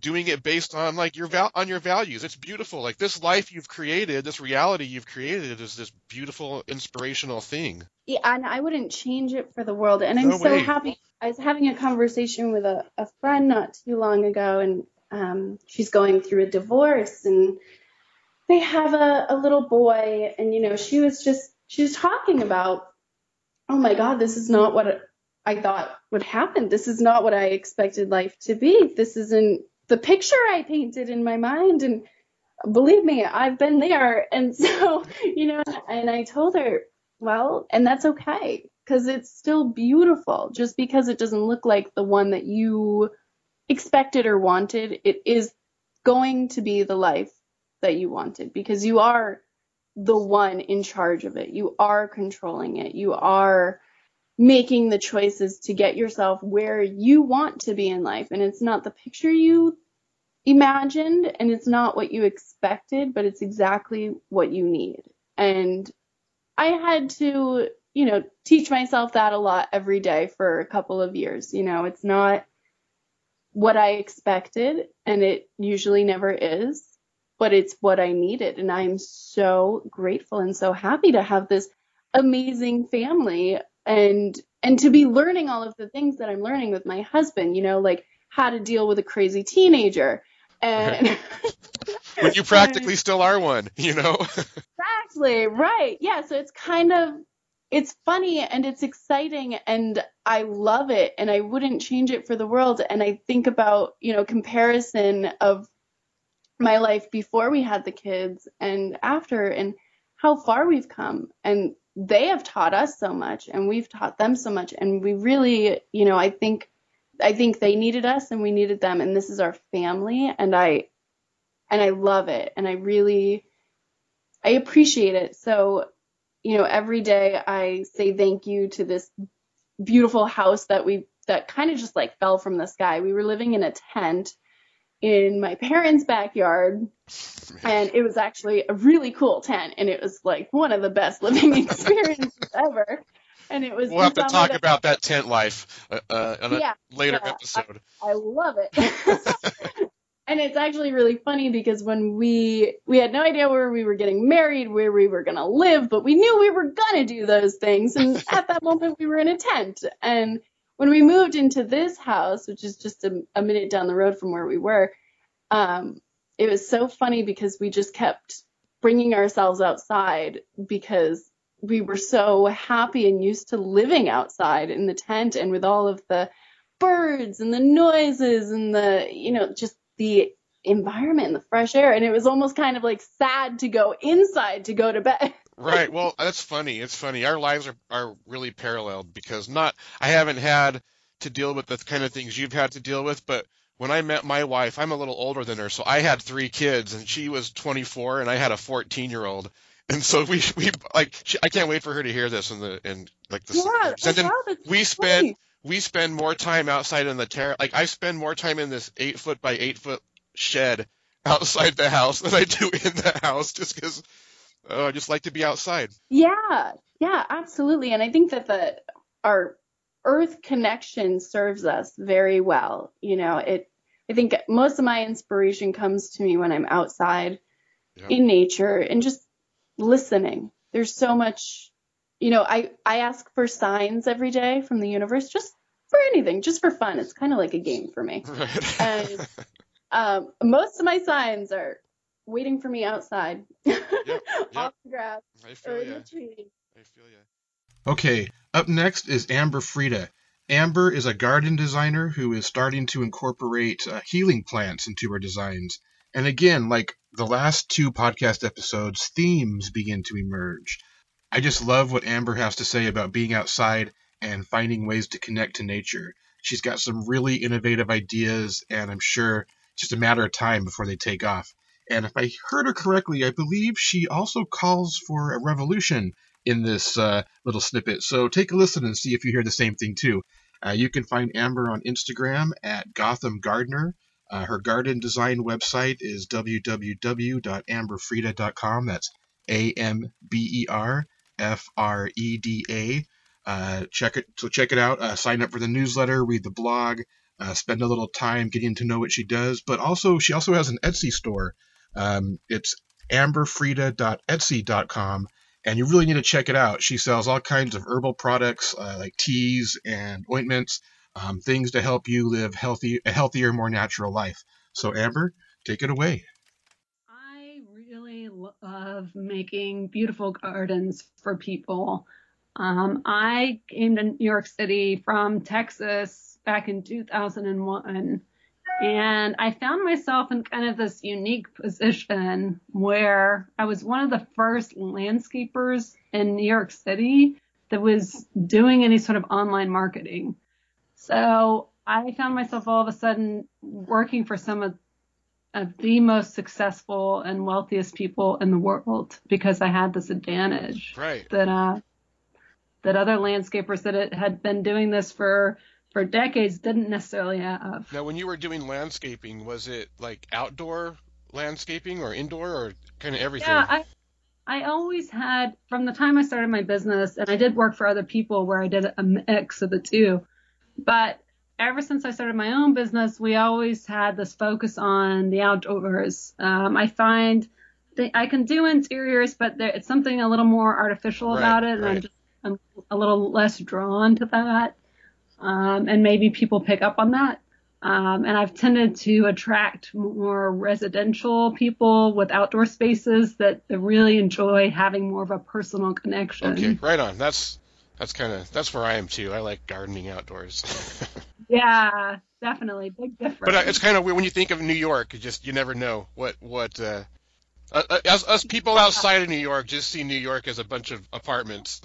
doing it based on like your val- on your values. It's beautiful. Like this life you've created, this reality you've created is this beautiful inspirational thing. Yeah, and I wouldn't change it for the world. And I'm No so way. happy. I was having a conversation with a, a friend not too long ago, and um, she's going through a divorce, and they have a, a little boy, and you know, she was just she was talking about, oh my God, this is not what I thought would happen. This is not what I expected life to be. This isn't the picture I painted in my mind, and believe me, I've been there. And so, you know, and I told her, well, and that's okay because it's still beautiful. Just because it doesn't look like the one that you expected or wanted, it is going to be the life that you wanted because you are the one in charge of it. You are controlling it. You are making the choices to get yourself where you want to be in life. And it's not the picture you imagined and it's not what you expected, but it's exactly what you need. And I had to, you know, teach myself that a lot every day for a couple of years. You know, it's not what I expected, and it usually never is, but it's what I needed. And I'm so grateful and so happy to have this amazing family and and to be learning all of the things that I'm learning with my husband, you know, like how to deal with a crazy teenager. And When you practically still are one, you know? Exactly, right. Yeah, so it's kind of it's funny and it's exciting and I love it and I wouldn't change it for the world and I think about, you know, comparison of my life before we had the kids and after and how far we've come. And they have taught us so much and we've taught them so much and we really you know i think i think they needed us and we needed them and this is our family and i and i love it and i really i appreciate it. So you know every day i say thank you to this beautiful house that we that kind of just like fell from the sky. We were living in a tent in my parents' backyard. And it was actually a really cool tent, and it was like one of the best living experiences ever. And it was. We'll have to talk that, about that tent life uh, uh, on a yeah, later yeah, episode. I, I love it. and it's actually really funny because when we we had no idea where we were getting married, where we were gonna live, but we knew we were gonna do those things. And at that moment, we were in a tent, and when we moved into this house, which is just a, a minute down the road from where we were, um, it was so funny because we just kept bringing ourselves outside because we were so happy and used to living outside in the tent and with all of the birds and the noises and the, you know, just the environment and the fresh air. And it was almost kind of like sad to go inside to go to bed. right. Well, that's funny. It's funny. Our lives are, are really paralleled because not, I haven't had to deal with the kind of things you've had to deal with, but when I met my wife, I'm a little older than her, so I had three kids, and she was 24, and I had a 14 year old. And so we we like she, I can't wait for her to hear this and the and like the yeah, sentence. wow, we spend we spend more time outside in the terrace. Like I spend more time in this eight foot by eight foot shed outside the house than I do in the house, just because oh, I just like to be outside. Yeah, yeah, absolutely. And I think that the our earth connection serves us very well. You know, it I think most of my inspiration comes to me when I'm outside Yeah. in nature and just listening. There's so much, you know, I I ask for signs every day from the universe just for anything, just for fun. It's kind of like a game for me. Right. And um, most of my signs are waiting for me outside off the grass I or feel in ya. the tree. I feel ya. Okay, up next is Amber Freda. Amber is a garden designer who is starting to incorporate uh, healing plants into her designs. And again, like the last two podcast episodes, themes begin to emerge. I just love what Amber has to say about being outside and finding ways to connect to nature. She's got some really innovative ideas, and I'm sure it's just a matter of time before they take off. And if I heard her correctly, I believe she also calls for a revolution in this uh, little snippet. So take a listen and see if you hear the same thing too. Uh, you can find Amber on Instagram at Gotham Gardener. Uh, her garden design website is www.amberfreda.com. That's A M B E R F R E D A. Uh, check it. So check it out. Uh, sign up for the newsletter. Read the blog. Uh, spend a little time getting to know what she does. But also, she also has an Etsy store. Um, it's amberfreda.etsy.com and you really need to check it out. She sells all kinds of herbal products uh, like teas and ointments, um, things to help you live healthy, a healthier, more natural life. So, Amber, take it away. I really love making beautiful gardens for people. Um, I came to New York City from Texas back in 2001, and I found myself in kind of this unique position where I was one of the first landscapers in New York City that was doing any sort of online marketing. So I found myself all of a sudden working for some of of the most successful and wealthiest people in the world because I had this advantage Right. that uh that other landscapers that had been doing this for for decades didn't necessarily have. Now, when you were doing landscaping, was it like outdoor landscaping or indoor or kind of everything? Yeah, I I always had from the time I started my business and I did work for other people where I did a mix of the two. But ever since I started my own business, we always had this focus on the outdoors. Um, I find that I can do interiors, but there, it's something a little more artificial Right, about it, and I'm just I'm a little less drawn to that. Um, and maybe people pick up on that. Um, and I've tended to attract more residential people with outdoor spaces that, that really enjoy having more of a personal connection. Okay, right on. That's that's kind of that's where I am too. I like gardening outdoors. Yeah, definitely big difference. But uh, it's kind of weird when you think of New York. You just you never know what what. Uh, uh, uh, us, us people outside of New York just see New York as a bunch of apartments.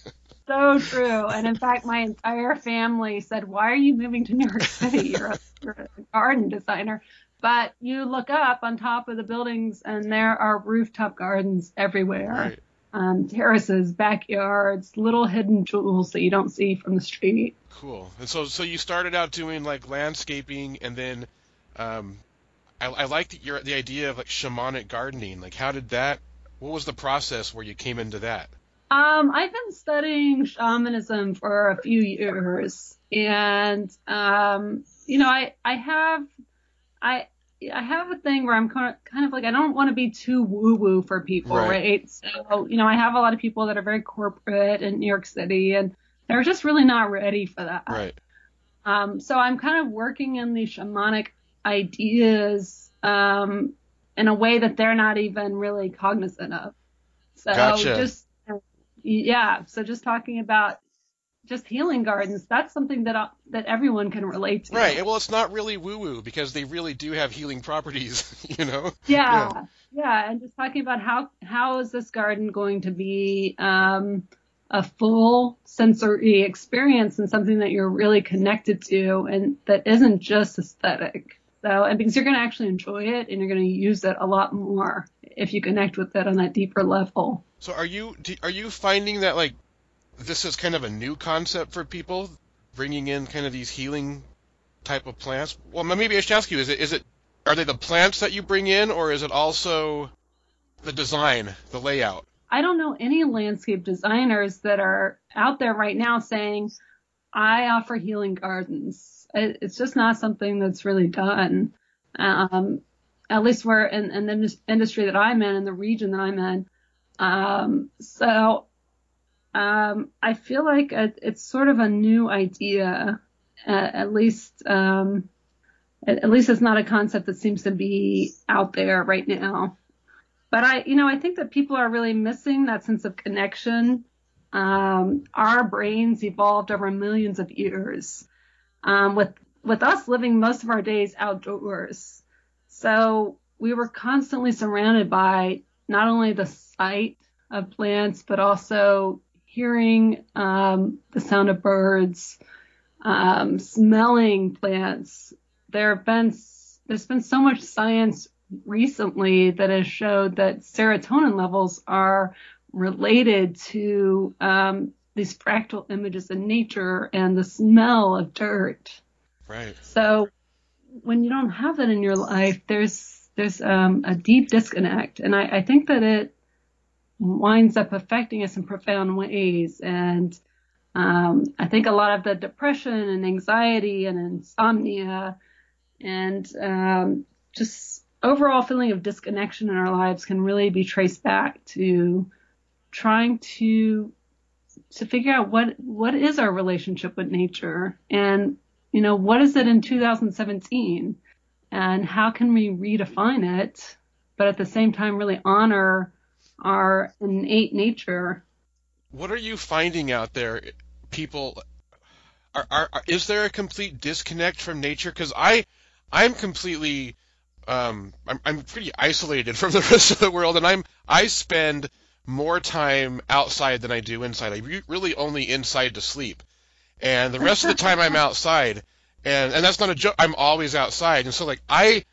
so true. And in fact, my entire family said, "Why are you moving to New York City? You're a, you're a garden designer." But you look up on top of the buildings, and there are rooftop gardens everywhere. right. Um, terraces, backyards, little hidden jewels that you don't see from the street. Cool. And so so you started out doing like landscaping, and then um, I, I like the, your the idea of like shamanic gardening. Like, how did that? What was the process where you came into that? Um, I've been studying shamanism for a few years, and um, you know, I I have I I have a thing where I'm kind of, kind of like I don't want to be too woo woo for people, Right. right. So you know, I have a lot of people that are very corporate in New York City, and they're just really not ready for that. Right. Um, so I'm kind of working in these shamanic ideas um, in a way that they're not even really cognizant of. So Gotcha. just yeah, so just talking about just healing gardens, that's something that uh, that everyone can relate to. Right. Well, it's not really woo woo because they really do have healing properties. You know. Yeah, yeah, and just talking about how how is this garden going to be um, a full sensory experience and something that you're really connected to and that isn't just aesthetic. So, and because you're going to actually enjoy it and you're going to use it a lot more if you connect with it on that deeper level. So are you do, are you finding that like this is kind of a new concept for people, bringing in kind of these healing type of plants? Well, maybe I should ask you: is it is it are they the plants that you bring in, or is it also the design, the layout? I don't know any landscape designers that are out there right now saying, I offer healing gardens. It, it's just not something that's really done. Um, at least we're in, in the industry that I'm in, in the region that I'm in. Um, so, um, I feel like it, it's sort of a new idea, uh, at least, um, at, at least it's not a concept that seems to be out there right now but I, you know, I think that people are really missing that sense of connection. Um, our brains evolved over millions of years, um, with with us living most of our days outdoors. So we were constantly surrounded by not only the sight of plants, but also hearing um, the sound of birds, um, smelling plants. There have been there's been so much science recently that has showed that serotonin levels are related to um, these fractal images in nature and the smell of dirt. Right. So when you don't have that in your life, there's there's um, a deep disconnect, and I, I think that it winds up affecting us in profound ways. And um, I think a lot of the depression and anxiety and insomnia and um, just overall feeling of disconnection in our lives can really be traced back to trying to to figure out what what is our relationship with nature and you know what is it in 2017 and how can we redefine it but at the same time really honor our innate nature What are you finding out there? People, are, are, are is there a complete disconnect from nature? Because I, I'm completely, um, I'm, I'm pretty isolated from the rest of the world, and I'm I spend more time outside than I do inside. I re- really only inside to sleep, and the rest of the time I'm outside, and and that's not a joke. I'm always outside, and so like I.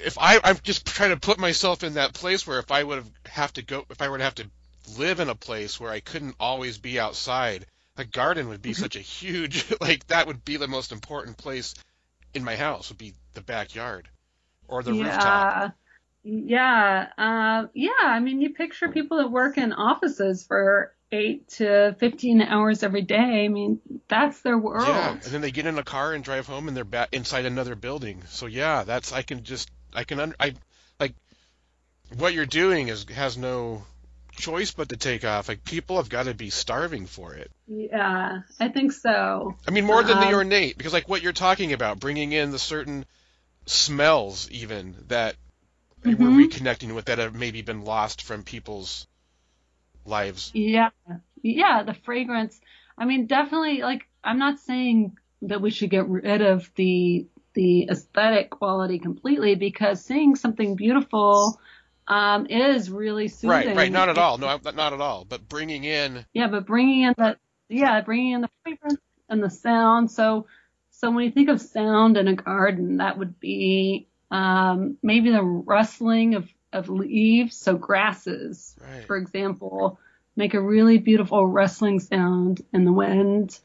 If I, I'm just trying to put myself in that place where if I would have have to go, if I were to have to live in a place where I couldn't always be outside, a garden would be such a huge like that would be the most important place in my house would be the backyard or the rooftop. yeah uh, yeah i mean you picture people that work in offices for 8 to 15 hours every day i mean that's their world Yeah, and then they get in a car and drive home and they're back inside another building. So yeah, that's I can just I can under I like what you're doing is has no choice but to take off. Like people have got to be starving for it. yeah i think so I mean, more than the Um, ornate, because like what you're talking about, bringing in the certain smells even that we're Mhm. reconnecting with that have maybe been lost from people's lives. Yeah. Yeah, the fragrance. I mean, definitely like I'm not saying that we should get rid of the the aesthetic quality completely because seeing something beautiful um, is really soothing. Right, right. Not at all. No, not at all. But bringing in. Yeah, but bringing in the yeah, bringing in the fragrance and the sound. So, so when you think of sound in a garden, that would be um, maybe the rustling of of leaves. So grasses, Right. for example, make a really beautiful rustling sound in the wind.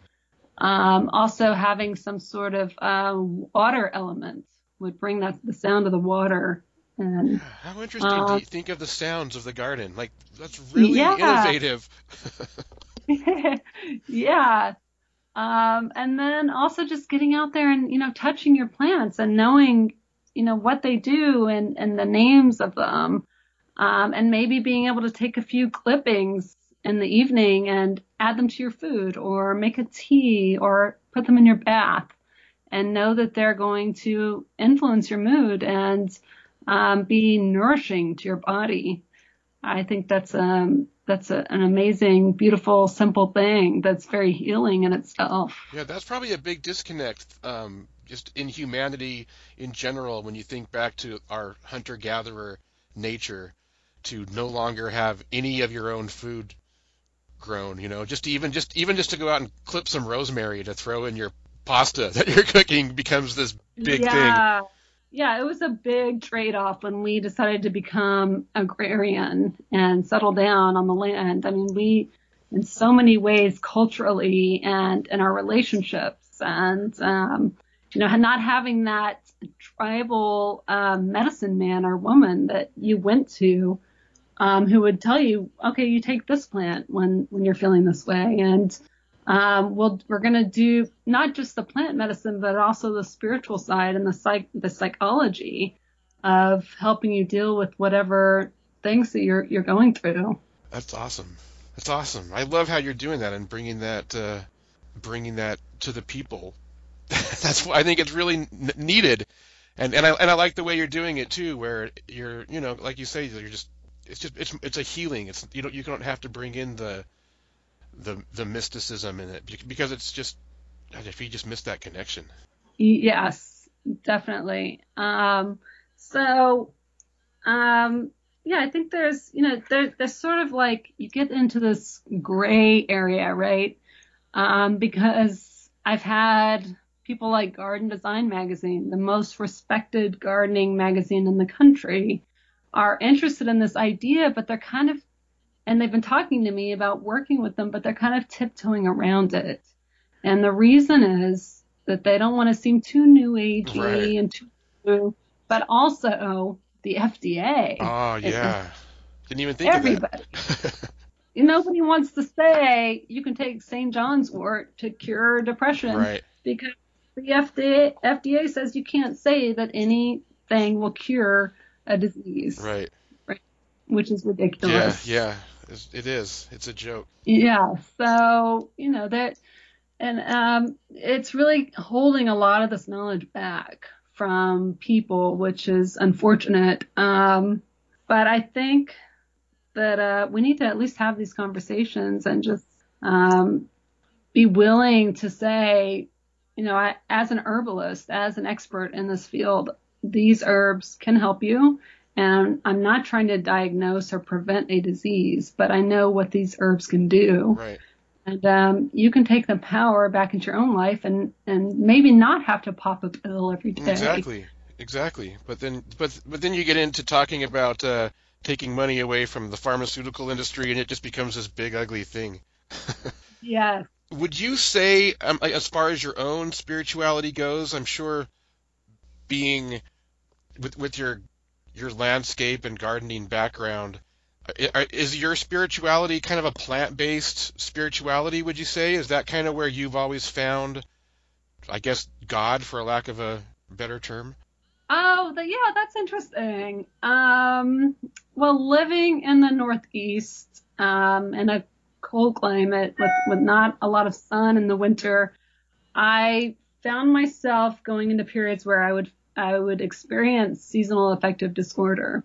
Um, also having some sort of uh, water element would bring that the sound of the water and How interesting do Um, you think of the sounds of the garden? Like that's really Yeah. innovative. yeah. Um, and then also just getting out there and, you know, touching your plants and knowing, you know, what they do and, and the names of them. Um, and maybe being able to take a few clippings in the evening and add them to your food or make a tea or put them in your bath and know that they're going to influence your mood and um, be nourishing to your body. I think that's um that's a, an amazing, beautiful, simple thing that's very healing in itself. Yeah, that's probably a big disconnect, um, just in humanity in general, when you think back to our hunter-gatherer nature, to no longer have any of your own food grown. You know, just even just even just to go out and clip some rosemary to throw in your pasta that you're cooking becomes this big thing. yeah. Yeah, it was a big trade off when we decided to become agrarian and settle down on the land. I mean, we, in so many ways, culturally and in our relationships, and um, you know, not having that tribal um, medicine man or woman that you went to, um, who would tell you, okay, you take this plant when when you're feeling this way, and um, we'll, we're going to do not just the plant medicine, but also the spiritual side and the psych, the psychology of helping you deal with whatever things that you're, you're going through. That's awesome. That's awesome. I love how you're doing that and bringing that, uh, bringing that to the people. That's I think it's really needed, and and I and I like the way you're doing it too, where you're, you know, like you say, you're just, it's just, it's it's a healing. It's you don't you don't have to bring in the, the the mysticism in it because it's just, if you just miss that connection. Yes, definitely. Um, so, um, yeah, I think there's, you know, there, there's sort of like you get into this gray area, right? Um, because I've had people like Garden Design Magazine, the most respected gardening magazine in the country, are interested in this idea, but they're kind of, and they've been talking to me about working with them, but they're kind of tiptoeing around it. And the reason is that they don't want to seem too new agey Right. and too, new, but also the FDA. Oh ah, yeah, didn't even think everybody. of that. Nobody wants to say you can take St. John's wort to cure depression right. because the FDA, FDA says you can't say that anything will cure a disease, Right. right? which is ridiculous. Yeah. It's, it is. It's a joke. Yeah. So, you know, that, and um, it's really holding a lot of this knowledge back from people, which is unfortunate. Um, but I think that uh, we need to at least have these conversations and just um, be willing to say, you know, I, as an herbalist, as an expert in this field, these herbs can help you. And I'm not trying to diagnose or prevent a disease, but I know what these herbs can do. Right. And um, you can take the power back into your own life and, and maybe not have to pop a pill every day. Exactly, exactly. But then, but but then you get into talking about uh, taking money away from the pharmaceutical industry, and it just becomes this big ugly thing. Yes. Would you say, um, as far as your own spirituality goes, I'm sure being with with your your landscape and gardening background, i- is your spirituality kind of a plant-based spirituality? Would you say is that kind of where you've always found, I guess, God, for a lack of a better term? Oh, the, yeah, that's interesting. Um, well, living in the Northeast, um, in a cold climate with, with not a lot of sun in the winter, I found myself going into periods where I would, I would experience seasonal affective disorder.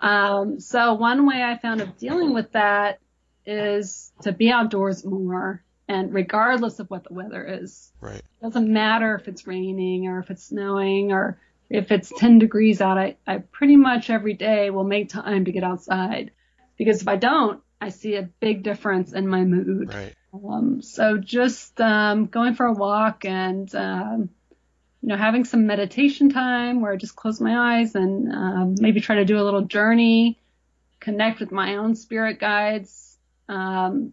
Um, so one way I found of dealing with that is to be outdoors more and regardless of what the weather is. Right. It doesn't matter if it's raining or if it's snowing or if it's 10 degrees out. I, I pretty much every day will make time to get outside because if I don't, I see a big difference in my mood. Right. Um, so just um, going for a walk and um, you know having some meditation time where I just close my eyes and um, maybe try to do a little journey, connect with my own spirit guides. Um,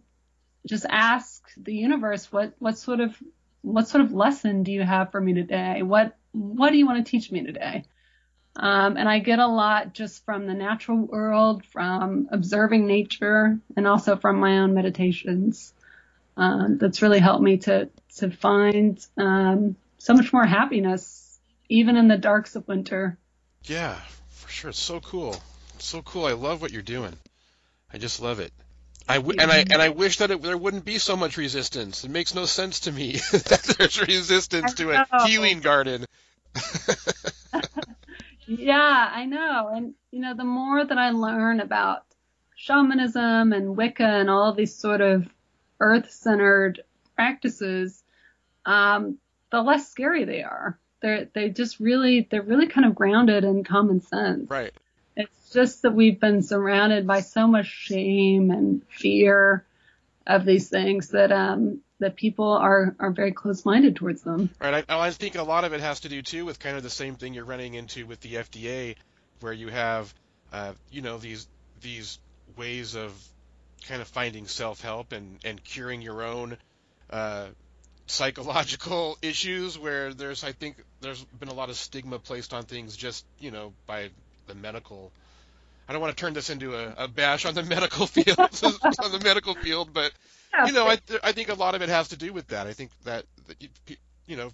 just ask the universe what what sort of what sort of lesson do you have for me today? What what do you want to teach me today? Um, and I get a lot just from the natural world, from observing nature, and also from my own meditations. Um, that's really helped me to to find um, so much more happiness, even in the darks of winter. Yeah, for sure. It's so cool. It's so cool. I love what you're doing. I just love it. I w- and I and I wish that it, there wouldn't be so much resistance. It makes no sense to me that there's resistance to a healing garden. Yeah, I know. And, you know, the more that I learn about shamanism and Wicca and all these sort of earth centered practices, um, the less scary they are. They're, they just really, they're really kind of grounded in common sense. right. It's just that we've been surrounded by so much shame and fear of these things that, um, that people are, are very close minded towards them. Right. I, I think a lot of it has to do too with kind of the same thing you're running into with the FDA, where you have, uh, you know, these these ways of kind of finding self-help and and curing your own uh, psychological issues. Where there's, I think, there's been a lot of stigma placed on things just, you know, by the medical. I don't want to turn this into a, a bash on the medical field, on the medical field, but you know, I, th- I think a lot of it has to do with that. I think that, that you, you know,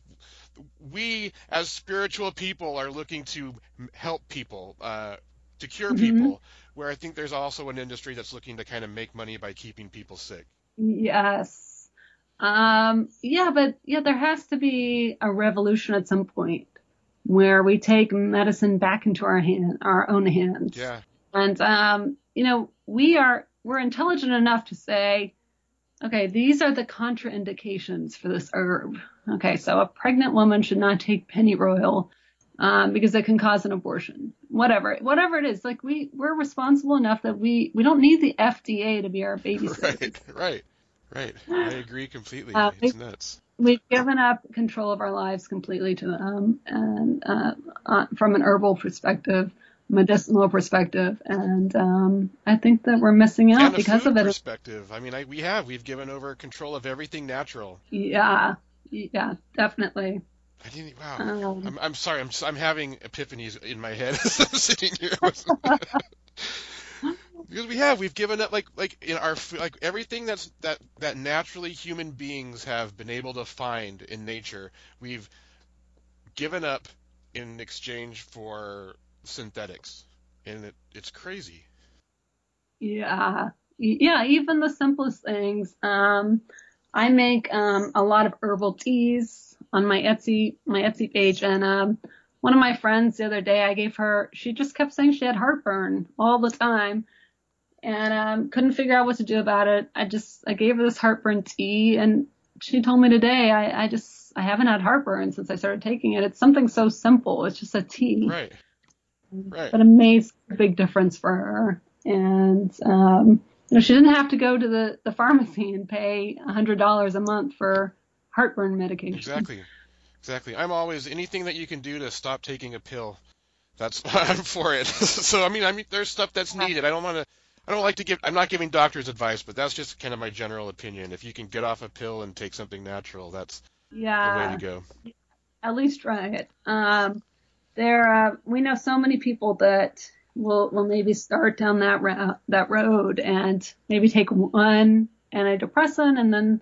we as spiritual people are looking to help people, uh, to cure Mhm. people, where I think there's also an industry that's looking to kind of make money by keeping people sick. Yes. Um, yeah, but yeah, there has to be a revolution at some point where we take medicine back into our hand, our own hands. Yeah. And, um, you know, we are, we're intelligent enough to say, okay, these are the contraindications for this herb. Okay. So a pregnant woman should not take pennyroyal, um, because it can cause an abortion. Whatever, whatever it is, like we, we're responsible enough that we, we don't need the FDA to be our babysitter. Right. Right. Right. I agree completely. Uh, it's nuts. we've given up control of our lives completely to them and uh, uh, from an herbal perspective medicinal perspective and um, i think that we're missing out And because of it perspective. I mean, I, we have. We've given over control of everything natural. yeah yeah definitely I didn't. Wow. um, I'm, I'm sorry. I'm I'm having epiphanies in my head as I'm sitting here. because we have we've given up like like in our like everything that's that that naturally human beings have been able to find in nature. We've given up in exchange for synthetics, and it, it's crazy. yeah. Yeah even the simplest things. Um, i make um, a lot of herbal teas on my etsy my etsy page and um, one of my friends the other day i gave her she just kept saying she had heartburn all the time and um, couldn't figure out what to do about it. I just i gave her this heartburn tea and she told me today i i just i haven't had heartburn since i started taking it. It's something so simple. It's just a tea. Right. Right. but it made a big difference for her. And um, you know, she didn't have to go to the, the pharmacy and pay a hundred dollars a month for heartburn medication. Exactly. Exactly. I'm always anything that you can do to stop taking a pill. That's I'm for it. so I mean, I mean, there's stuff that's needed. I don't want to. I don't like to give. I'm not giving doctors advice, but that's just kind of my general opinion. If you can get off a pill and take something natural, that's the way Yeah, to go. at least try it. Um, there, uh, we know so many people that will will maybe start down that route, that road, and maybe take one antidepressant, and then,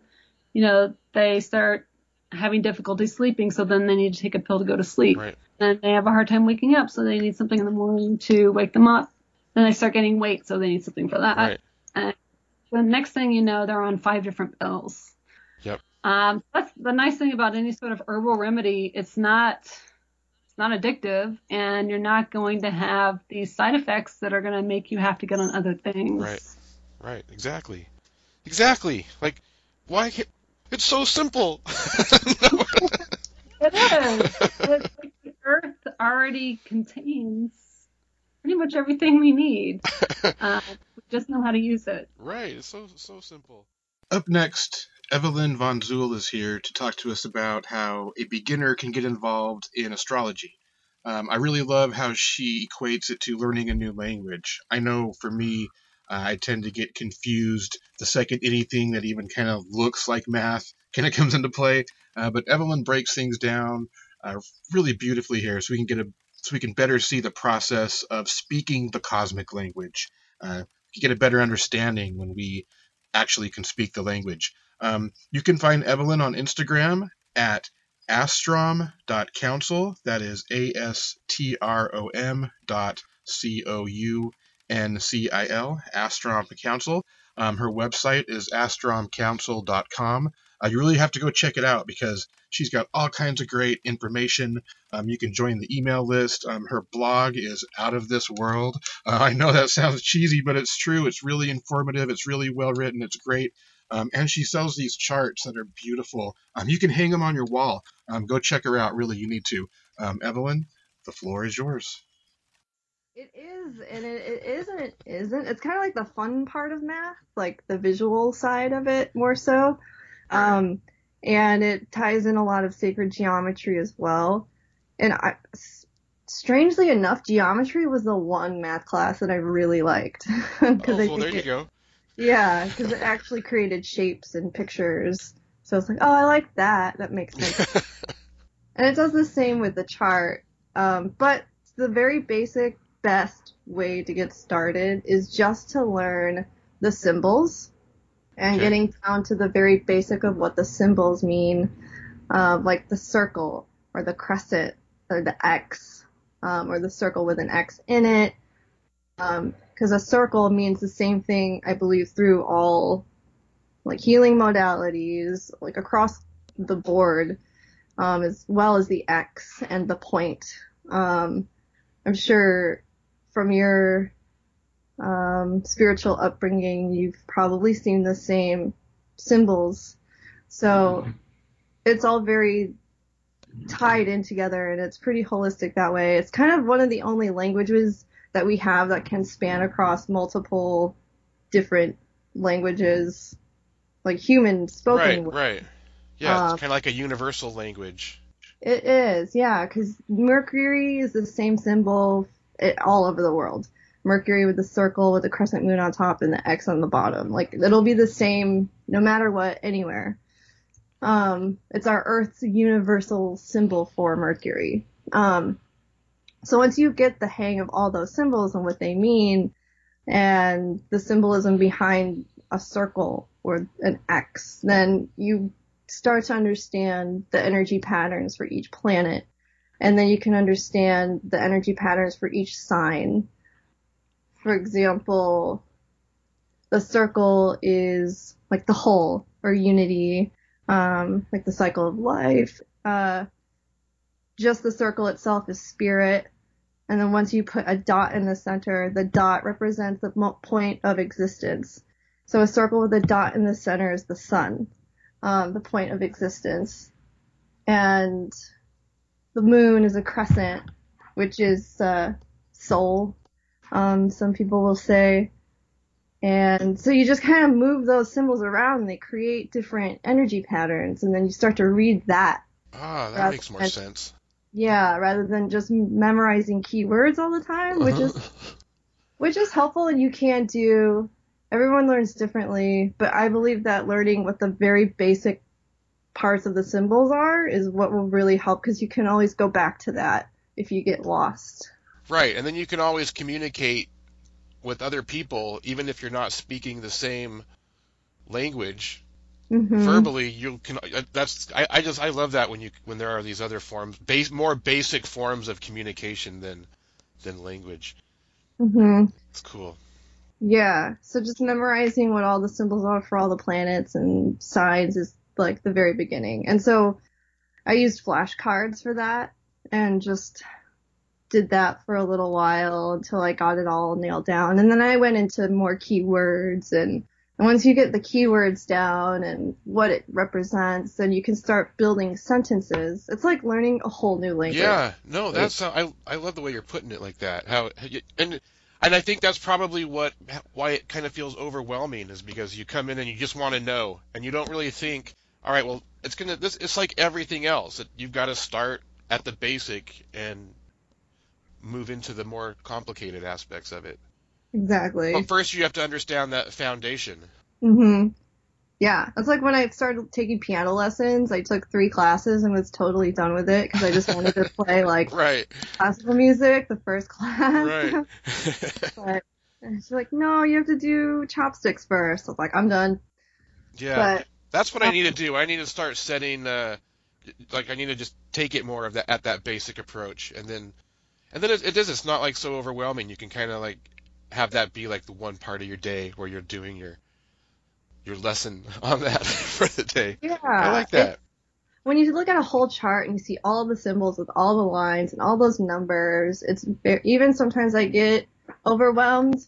you know, they start having difficulty sleeping, so then they need to take a pill to go to sleep. Right. and they have a hard time waking up, so they need something in the morning to wake them up. Then they start getting weight, so they need something for that. Right. And the next thing you know, they're on five different pills. Yep. Um, that's the nice thing about any sort of herbal remedy. It's not, it's not addictive, and you're not going to have these side effects that are going to make you have to get on other things. Right. Right. Exactly. Exactly. Like, why? Can't, It's so simple. It is. It's like the Earth already contains pretty much everything we need. Uh, we just know how to use it. right. It's so so simple. Up next, Evelyn Von Zuel is here to talk to us about how a beginner can get involved in astrology. Um, I really love how she equates it to learning a new language. I know for me, uh, I tend to get confused the second anything that even kind of looks like math kind of comes into play. Uh, but Evelyn breaks things down uh, really beautifully here, so we can get a so we can better see the process of speaking the cosmic language. Uh, get a better understanding when we actually can speak the language. Um, you can find Evelyn on Instagram at astrom.council. That is A S T R O M dot C O U N C I L, Astrom Council. Um, her website is astromcouncil.com. Uh, you really have to go check it out because she's got all kinds of great information. Um, you can join the email list. Um, her blog is out of this world. Uh, I know that sounds cheesy, but it's true. It's really informative. It's really well written. It's great. Um, and she sells these charts that are beautiful. Um, you can hang them on your wall. Um, go check her out. Really, you need to. Um, Evelyn, the floor is yours. It is, and it, it is, and it isn't. It's kind of like the fun part of math, like the visual side of it more so. Um, and it ties in a lot of sacred geometry as well. And I, s- strangely enough, geometry was the one math class that I really liked. Oh, Because I well, there think you it, go. Yeah, because it actually created shapes and pictures. So it's like, oh, I like that. That makes sense. And it does the same with the chart. Um, but the very basic, best way to get started is just to learn the symbols and getting down to the very basic of what the symbols mean, uh, like the circle or the crescent or the X, um, or the circle with an X in it. Because a circle means the same thing, I believe, through all like healing modalities, like across the board um, as well as the X and the point. Um, I'm sure from your um, spiritual upbringing, you've probably seen the same symbols. So it's all very tied in together and it's pretty holistic that way. It's kind of one of the only languages that we have that can span across multiple different languages, like human spoken Right, right. Yeah, Um, it's kind of like a universal language. It is, yeah, because Mercury is the same symbol it, all over the world. Mercury with the circle with the crescent moon on top and the X on the bottom. Like it'll be the same no matter what, anywhere. Um, it's our Earth's universal symbol for Mercury. Um, so once you get the hang of all those symbols and what they mean, and the symbolism behind a circle or an X, then you start to understand the energy patterns for each planet. And then you can understand the energy patterns for each sign. For example, the circle is like the whole or unity, um, like the cycle of life. Uh, just the circle itself is spirit. And then once you put a dot in the center, the dot represents the point of existence. So a circle with a dot in the center is the sun um, the point of existence. And the moon is a crescent, which is uh, soul, um, some people will say. And so you just kind of move those symbols around and they create different energy patterns. And then you start to read that. Ah, that makes more sense. Yeah, rather than just memorizing keywords all the time, which is uh-huh. which is helpful and you can do everyone learns differently but i believe that learning what the very basic parts of the symbols are is what will really help because you can always go back to that if you get lost Right, and then you can always communicate with other people, even if you're not speaking the same language. Hmm Verbally, you can. uh, That's I, I just I love that when you when there are these other forms, base more basic forms of communication than than language. Mm-hmm. It's cool. yeah so just memorizing what all the symbols are for all the planets and signs is like the very beginning and so i used flashcards for that and just did that for a little while until I got it all nailed down. And then I went into more keywords and And once you get the keywords down and what it represents, then you can start building sentences. It's like learning a whole new language. Yeah, no, that's how, I I love the way you're putting it like that. How how and and I think that's probably what why it kind of feels overwhelming is because you come in and you just want to know and you don't really think, all right, well, it's gonna this it's like everything else. That you've got to start at the basic and move into the more complicated aspects of it. Exactly. But first, you have to understand that foundation. hmm Yeah, it's like when I started taking piano lessons. I took three classes and was totally done with it because I just wanted to play like Right, classical music the first class. right. but she's like, no, you have to do chopsticks first. I was like, I'm done. yeah. But That's what I need to do. I need to start setting, uh, like I need to just take it more of that at that basic approach, and then, and then it, it is. It's not like so overwhelming. You can kind of like have that be like the one part of your day where you're doing your your lesson on that for the day. yeah, I like that. when you look at a whole chart and you see all the symbols with all the lines and all those numbers, it's very, even sometimes I get overwhelmed,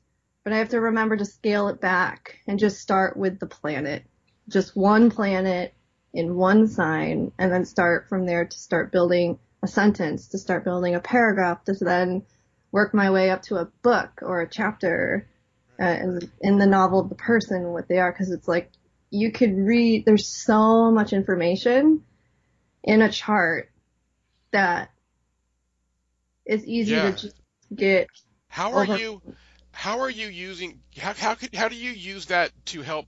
but I have to remember to scale it back and just start with the planet, just one planet in one sign, and then start from there to start building a sentence, to start building a paragraph, to then work my way up to a book or a chapter uh, in, the novel of the person, what they are, because it's like you could read. There's so much information in a chart that it's easy Yeah. to just get How are over- you? How are you using? How how could how do you use that to help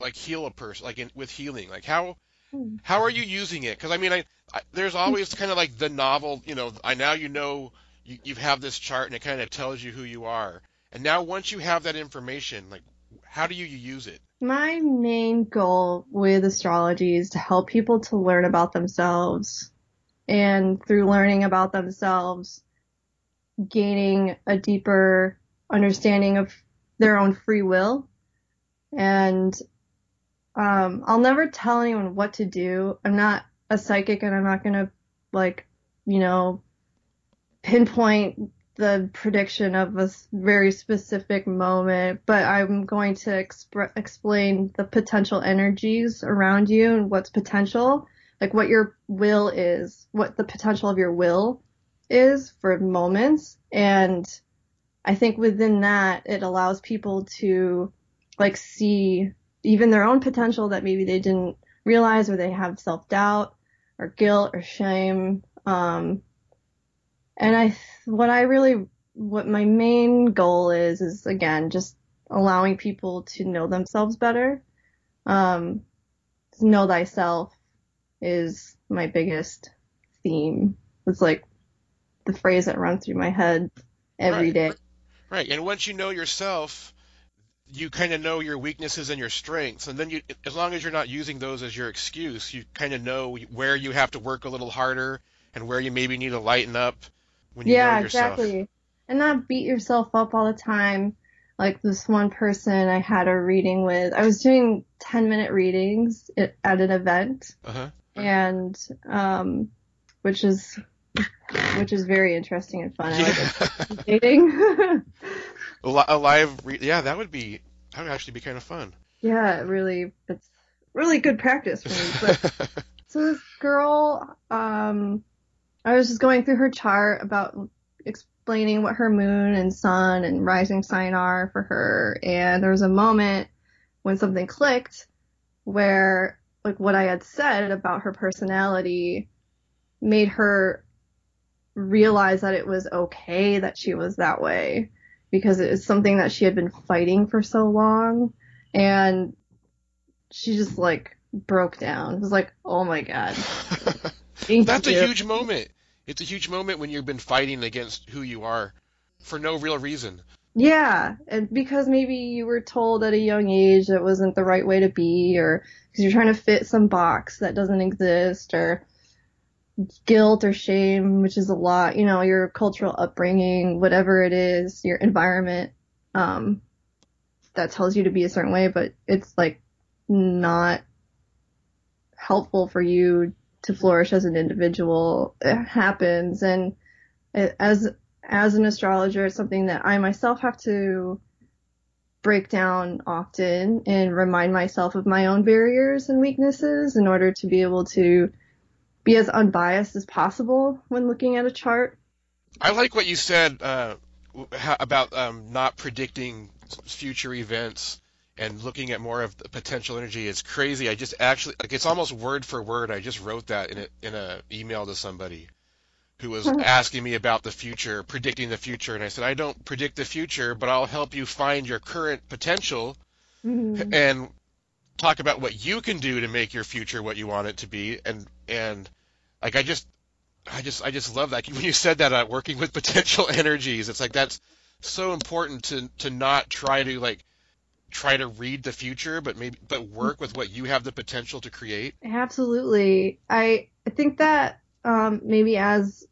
like heal a person like in, with healing? Like how Hmm. how are you using it? Because I mean, I, I there's always kind of like the novel. You know, I now you know you you have this chart and it kind of tells you who you are. And now once you have that information, like how do you use it? My main goal with astrology is to help people to learn about themselves and through learning about themselves, gaining a deeper understanding of their own free will. And um, I'll never tell anyone what to do. I'm not a psychic and I'm not to like, you know, pinpoint the prediction of a very specific moment, but I'm going to explain the potential energies around you and what's potential, like what your will is, what the potential of your will is for moments. And I think within that, it allows people to like see even their own potential that maybe they didn't realize or they have self doubt or guilt or shame. Um, and I, what I really, what my main goal is, is again, just allowing people to know themselves better. Um, know thyself is my biggest theme. It's like the phrase that runs through my head every Right. day. Right. And once you know yourself, you kind of know your weaknesses and your strengths. And then you, as long as you're not using those as your excuse, you kind of know where you have to work a little harder and where you maybe need to lighten up when you yeah, know yourself. exactly. And not beat yourself up all the time. Like this one person I had a reading with, I was doing 10 minute readings at at an event Uh-huh. and, um, which is, which is very interesting and fun. I like Yeah. dating. a, li- a live, re- yeah, that would be, that would actually be kind of fun. yeah, really, it's really good practice for me. But So this girl, um, I was just going through her chart about explaining what her moon and sun and rising sign are for her, and there was a moment when something clicked where, like, what I had said about her personality made her realize that it was okay that she was that way because it was something that she had been fighting for so long, and she just like broke down. It was like, oh my god. That's a huge moment. It's a huge moment when you've been fighting against who you are for no real reason. Yeah, and because maybe you were told at a young age that wasn't the right way to be, or because you're trying to fit some box that doesn't exist, or guilt or shame, which is a lot, you know, your cultural upbringing, whatever it is, your environment, um, that tells you to be a certain way, but it's like not helpful for you to flourish as an individual. Happens, and as as an astrologer, it's something that I myself have to break down often and remind myself of my own barriers and weaknesses in order to be able to be as unbiased as possible when looking at a chart. I like what you said uh, about um, not predicting future events and looking at more of the potential energy. is crazy. I just actually like it's almost word for word. I just wrote that in a in a email to somebody who was asking me about the future, predicting the future, and I said I don't predict the future, but I'll help you find your current potential mm-hmm. and talk about what you can do to make your future what you want it to be and and like I just I just I just love that when you said that uh, working with potential energies it's like that's so important to to not try to like try to read the future but maybe but work with what you have the potential to create? Absolutely. I i think that um, maybe as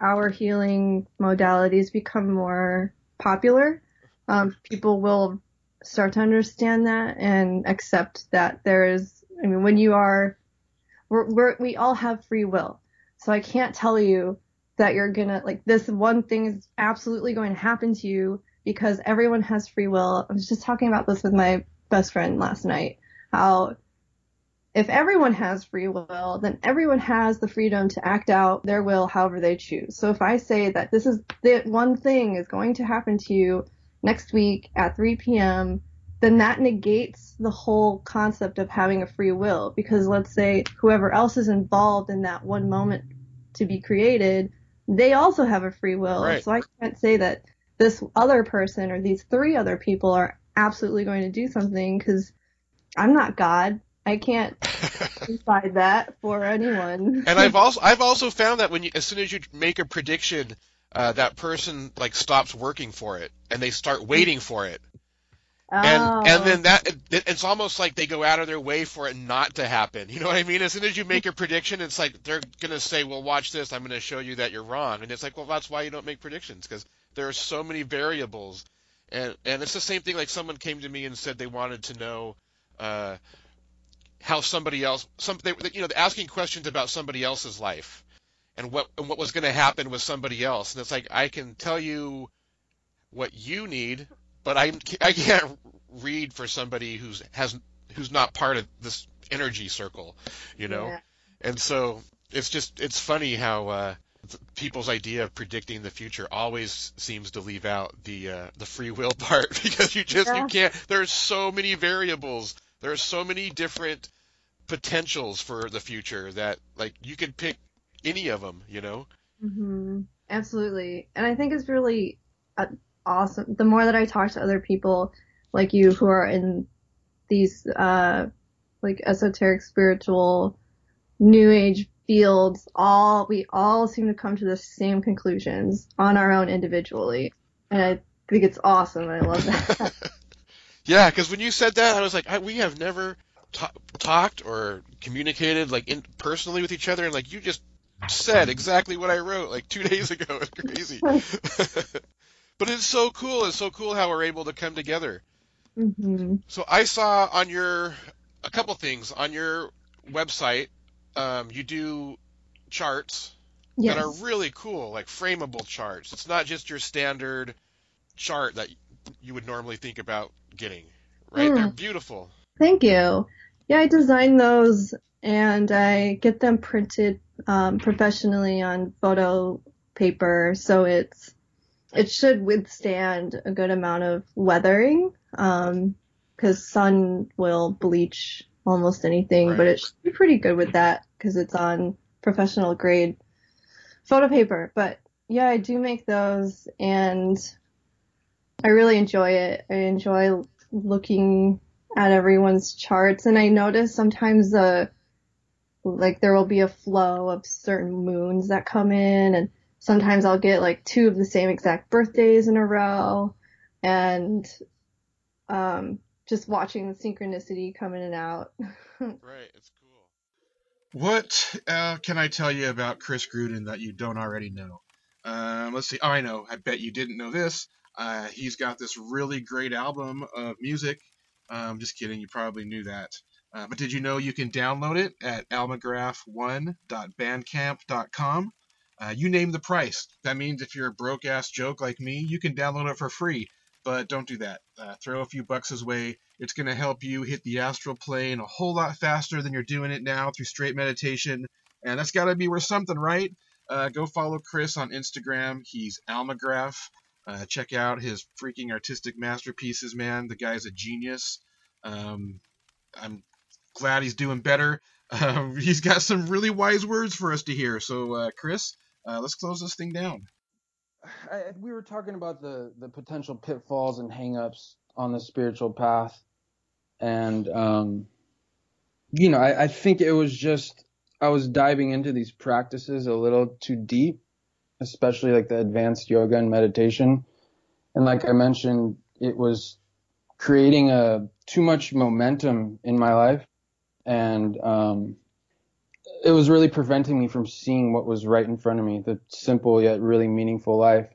our healing modalities become more popular um, people will start to understand that and accept that there is i mean when you are we're, we're we all have free will. So i can't tell you that you're gonna like this one thing is absolutely going to happen to you because everyone has free will. I was just talking about this with my best friend last night. How if everyone has free will, then everyone has the freedom to act out their will however they choose. So if I say that this is the one thing is going to happen to you next week at 3 p.m., then that negates the whole concept of having a free will because let's say whoever else is involved in that one moment to be created, they also have a free will. Right. So I can't say that this other person or these three other people are absolutely going to do something because I'm not God. I can't decide that for anyone. and I've also I've also found that when you as soon as you make a prediction, uh, that person like stops working for it and they start waiting for it. And oh. and then that it, it's almost like they go out of their way for it not to happen. You know what I mean? As soon as you make a prediction, it's like they're gonna say, "Well, watch this. I'm gonna show you that you're wrong." And it's like, well, that's why you don't make predictions because there are so many variables, and and it's the same thing. Like someone came to me and said they wanted to know uh, how somebody else, some they, you know, asking questions about somebody else's life, and what and what was going to happen with somebody else. And it's like I can tell you what you need, but I I can't read for somebody who's has who's not part of this energy circle, you know. Yeah. And so it's just it's funny how uh, people's idea of predicting the future always seems to leave out the uh, the free will part because you just yeah. you can't. There's so many variables. There are so many different potentials for the future that like you can pick any of them. You know. Mm-hmm. Absolutely, and I think it's really uh, awesome. The more that I talk to other people like you who are in these uh, like esoteric, spiritual, new age fields all we all seem to come to the same conclusions on our own individually. And i think it's awesome. And i love that. Yeah because when you said that i was like I, we have never ta- talked or communicated like in, personally with each other. And like you just said exactly what i wrote like two days ago. It's crazy. But it's so cool. It's so cool how we're able to come together. Mm-hmm. so i saw on your a couple things on your website um, you do charts yes. that are really cool, like frameable charts. It's not just your standard chart that you would normally think about getting, right? Mm. They're beautiful. Thank you. Yeah, I design those and I get them printed um, professionally on photo paper, so it's it should withstand a good amount of weathering because um, sun will bleach almost anything, right. but it should be pretty good with that because it's on professional grade photo paper. But yeah, I do make those and I really enjoy it. I enjoy looking at everyone's charts and I notice sometimes the like there will be a flow of certain moons that come in and sometimes I'll get like two of the same exact birthdays in a row and um just watching the synchronicity come in and out. right, it's cool. What uh, can I tell you about Chris Gruden that you don't already know? Um, let's see. Oh, I know. I bet you didn't know this. Uh, he's got this really great album of music. Um, just kidding. You probably knew that. Uh, but did you know you can download it at almagraph1.bandcamp.com? Uh, you name the price. That means if you're a broke ass joke like me, you can download it for free but don't do that. Uh, throw a few bucks his way. It's going to help you hit the astral plane a whole lot faster than you're doing it now through straight meditation. And that's got to be worth something, right? Uh, go follow Chris on Instagram. He's Almagraph. Uh, check out his freaking artistic masterpieces, man. The guy's a genius. Um, I'm glad he's doing better. Uh, he's got some really wise words for us to hear. So, uh, Chris, uh, let's close this thing down. I, we were talking about the the potential pitfalls and hangups on the spiritual path, and um, you know, I, I think it was just I was diving into these practices a little too deep, especially like the advanced yoga and meditation, and like I mentioned, it was creating a too much momentum in my life. And um, it was really preventing me from seeing what was right in front of me, the simple yet really meaningful life.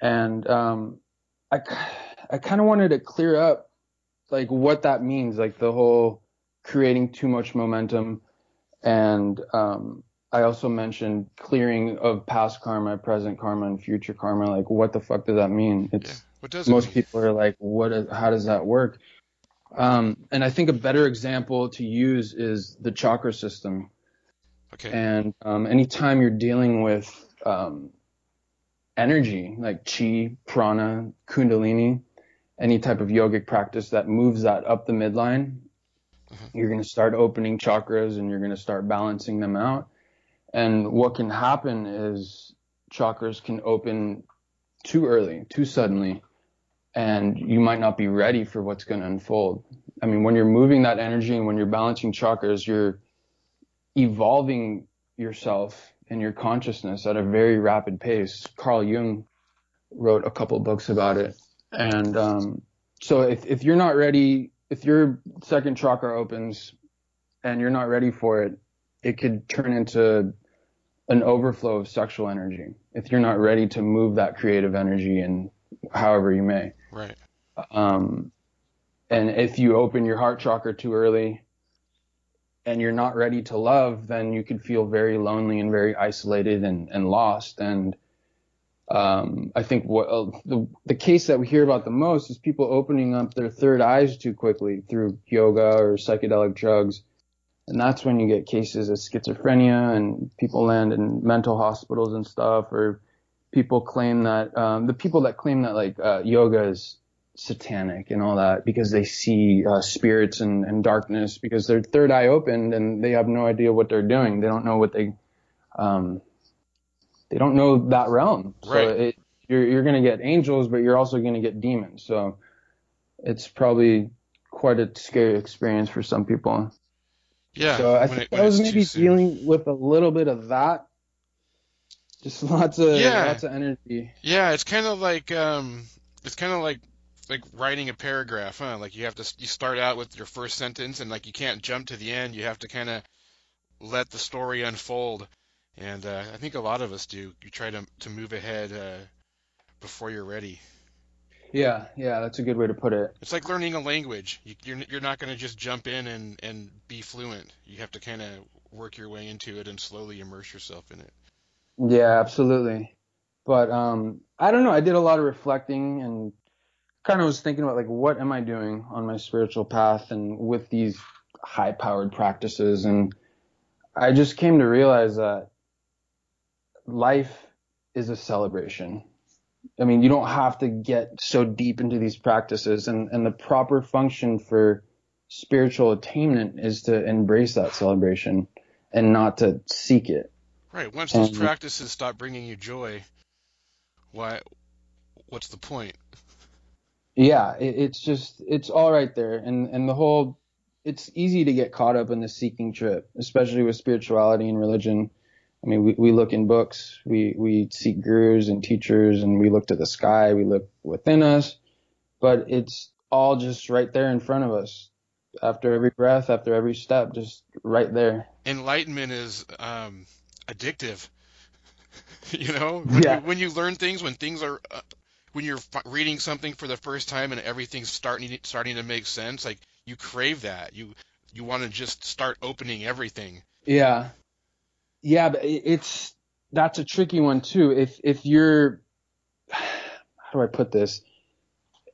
And um, I, I kind of wanted to clear up like what that means, like the whole creating too much momentum. And um, I also mentioned clearing of past karma, present karma, and future karma. Like, what the fuck does that mean? It's yeah. most mean? people are like, what? Is, how does that work? Um, and I think a better example to use is the chakra system. Okay. And um, anytime you're dealing with um, energy like chi, prana, kundalini, any type of yogic practice that moves that up the midline, Mhm. you're going to start opening chakras and you're going to start balancing them out. And what can happen is chakras can open too early, too suddenly, and you might not be ready for what's going to unfold. I mean, when you're moving that energy and when you're balancing chakras, you're evolving yourself and your consciousness at a very rapid pace. Carl Jung wrote a couple books about it. And um, so if, if you're not ready, if your second chakra opens and you're not ready for it, it could turn into an overflow of sexual energy if you're not ready to move that creative energy and however you may. Right. Um, and if you open your heart chakra too early and you're not ready to love, then you could feel very lonely and very isolated and, and lost. And um, I think what uh, the the case that we hear about the most is people opening up their third eyes too quickly through yoga or psychedelic drugs. And that's when you get cases of schizophrenia and people land in mental hospitals and stuff, or people claim that um, the people that claim that like uh, yoga is satanic and all that because they see uh, spirits and, and darkness because their third eye opened and they have no idea what they're doing. They don't know what they um, they don't know that realm. So Right. it, you're you're gonna get angels, but you're also gonna get demons. So it's probably quite a scary experience for some people. Yeah. So I think it- I was maybe dealing with a little bit of that. Just lots of Yeah. lots of energy. Yeah, it's kind of like um, it's kind of like like writing a paragraph, huh? Like you have to you start out with your first sentence, and like you can't jump to the end. You have to kind of let the story unfold. And uh, I think a lot of us do. You try to to move ahead uh, before you're ready. Yeah, yeah, that's a good way to put it. It's like learning a language. You, you're you're not going to just jump in and and be fluent. You have to kind of work your way into it and slowly immerse yourself in it. Yeah, absolutely. But um I don't know, I did a lot of reflecting and kind of was thinking about like what am I doing on my spiritual path and with these high powered practices and I just came to realize that life is a celebration. I mean, you don't have to get so deep into these practices and, and the proper function for spiritual attainment is to embrace that celebration and not to seek it. Right. Once those Um, practices stop bringing you joy, why? What's the point? Yeah, it, it's just it's all right there, and and the whole it's easy to get caught up in the seeking trip, especially with spirituality and religion. I mean, we, we look in books, we we seek gurus and teachers, and we look to the sky, we look within us, but it's all just right there in front of us, after every breath, after every step, just right there. Enlightenment is um, addictive. you know, when, Yeah. you, when you learn things, when things are, uh, when you're f- reading something for the first time and everything's starting starting to make sense, like you crave that. You you want to just start opening everything. Yeah. Yeah, but it's that's a tricky one too. If if you're how do I put this?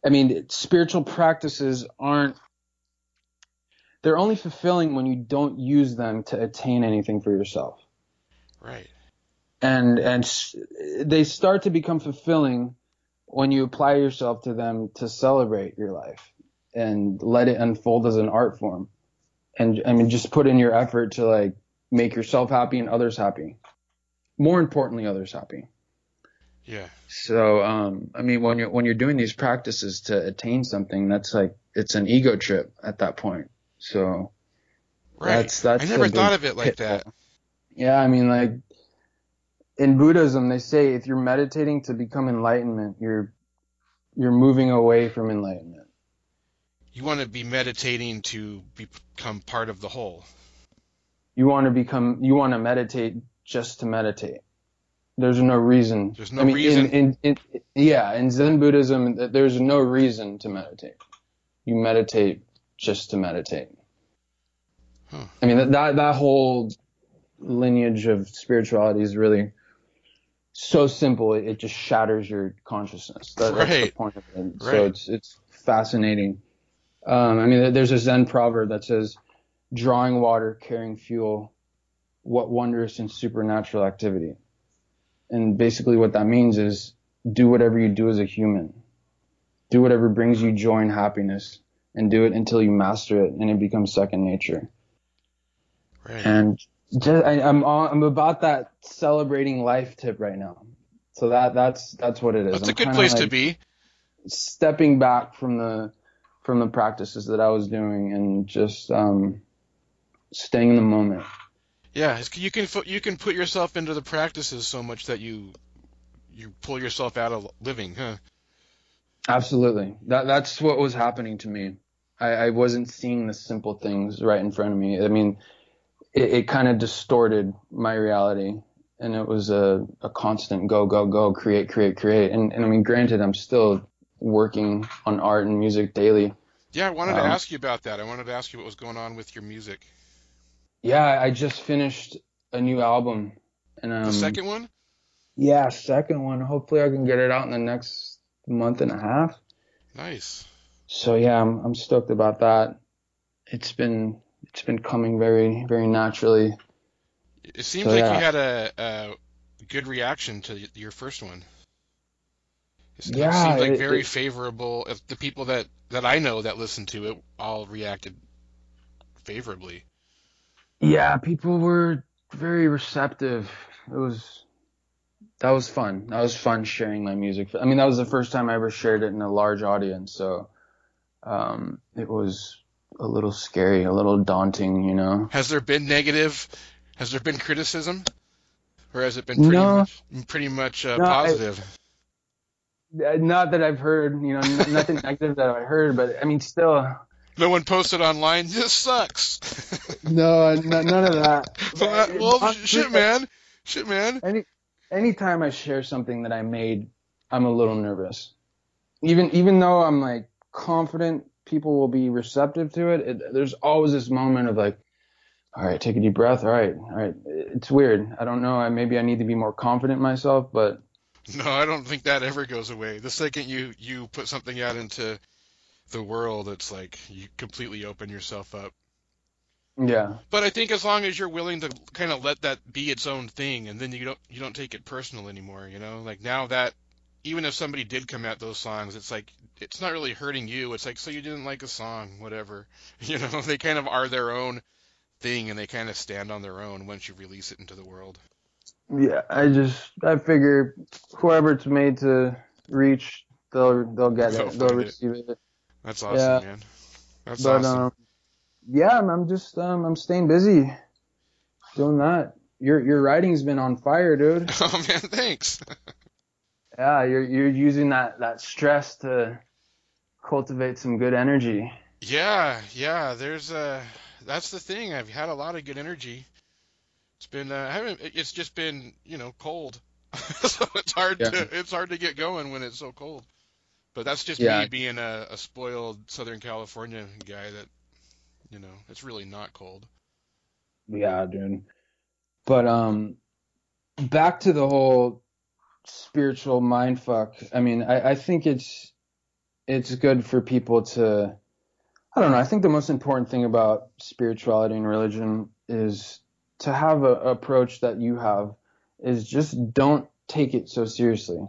I mean, spiritual practices aren't. They're only fulfilling when you don't use them to attain anything for yourself. Right. And and they start to become fulfilling when you apply yourself to them to celebrate your life and let it unfold as an art form. And I mean, just put in your effort to like make yourself happy and others happy. More importantly, others happy. Yeah. So, um, I mean, when you're when you're doing these practices to attain something, that's like it's an ego trip at that point. So, Right. That's- that's I never thought of it like pitfall. that. yeah, I mean, like in Buddhism, they say if you're meditating to become enlightenment, you're you're moving away from enlightenment. You want to be meditating to become part of the whole. You want to become, you want to meditate just to meditate. There's no reason. There's no I mean, reason. In, in, in, yeah, in Zen Buddhism, there's no reason to meditate. You meditate just to meditate. Huh. I mean, that, that that whole lineage of spirituality is really so simple. It, just shatters your consciousness. That, That's the point of it. Right. So it's it's fascinating. Um, I mean, there's a Zen proverb that says, "Drawing water, carrying fuel, what wondrous and supernatural activity." And basically, what that means is do whatever you do as a human. Do whatever brings you joy and happiness, and do it until you master it, and it becomes second nature. Right. And just, I, I'm on, I'm about that celebrating life tip right now. So that that's that's what it is. That's I'm a good place to be. Stepping back from the from the practices that I was doing and just um, staying in the moment. Yeah, it's, you can you can put yourself into the practices so much that you you pull yourself out of living, huh? Absolutely. That that's what was happening to me. I, I wasn't seeing the simple things right in front of me. I mean, it, it kind of distorted my reality, and it was a, a constant go go go, create create create. And and I mean, granted, I'm still working on art and music daily. Yeah, I wanted to Um, ask you about that. I wanted to ask you what was going on with your music. Yeah, I just finished a new album, and um, The second one? yeah, second one. Hopefully, I can get it out in the next month and a half. Nice. So yeah, I'm I'm stoked about that. It's been it's been coming very very naturally. It seems So, like yeah. you had a, a good reaction to your first one. It Yeah, seemed like it- very it- favorable. If The people that, that I know that listened to it all reacted favorably. Yeah, people were very receptive. It was that was fun. That was fun sharing my music. I mean, that was the first time I ever shared it in a large audience, so um, it was a little scary, a little daunting, you know. Has there been negative? Has there been criticism? Or has it been pretty No. much, pretty much uh, No, positive? Uh, Not that I've heard, you know, nothing negative that I heard, but I mean, still, No one posted online. This sucks. no, n- none of that. well, well, shit, man. Shit, man. Any anytime I share something that I made, I'm a little nervous. Even even though I'm like confident people will be receptive to it, it there's always this moment of like, all right, take a deep breath. All right, all right. It's weird. I don't know. I maybe I need to be more confident myself, but No, I don't think that ever goes away. The second you you put something out into the world, it's like you completely open yourself up. yeah, But I think as long as you're willing to kind of let that be its own thing, and then you don't you don't take it personal anymore, you know. Like now that even if somebody did come at those songs, it's like it's not really hurting you. It's like so you didn't like a song, whatever. You know, they kind of are their own thing, and they kind of stand on their own once you release it into the world. yeah. I just I figure whoever it's made to reach, they'll they'll get They'll it. They'll find it. receive it. That's awesome, Yeah. man. That's but awesome. um, yeah, I'm, I'm just um, I'm staying busy doing that. Your your writing's been on fire, dude. oh man, thanks. Yeah, you're you're using that that stress to cultivate some good energy. Yeah, yeah. There's uh that's the thing. I've had a lot of good energy. It's been uh, I haven't. It's just been you know cold, so it's hard Yeah. to it's hard to get going when it's so cold. But that's just Yeah. me being a, a spoiled Southern California guy that you know it's really not cold. Yeah, dude. But um, back to the whole spiritual mind fuck. I mean, I I think it's it's good for people to I don't know. I think the most important thing about spirituality and religion is to have a approach that you have is just don't take it so seriously.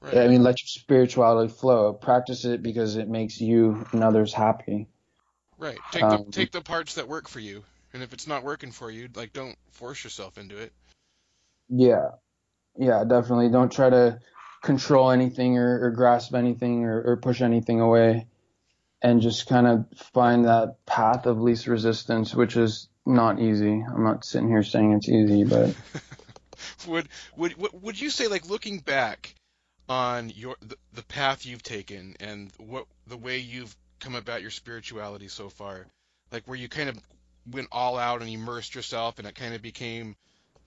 Right. I mean, let your spirituality flow. Practice it because it makes you and others happy. Right. Take Um, the take the parts that work for you, and if it's not working for you, like don't force yourself into it. Yeah, yeah, definitely. Don't try to control anything or, or grasp anything or, or push anything away, and just kind of find that path of least resistance, which is not easy. I'm not sitting here saying it's easy, but would would would you say like looking back on your the, the path you've taken and what the way you've come about your spirituality so far, like where you kind of went all out and immersed yourself and it kind of became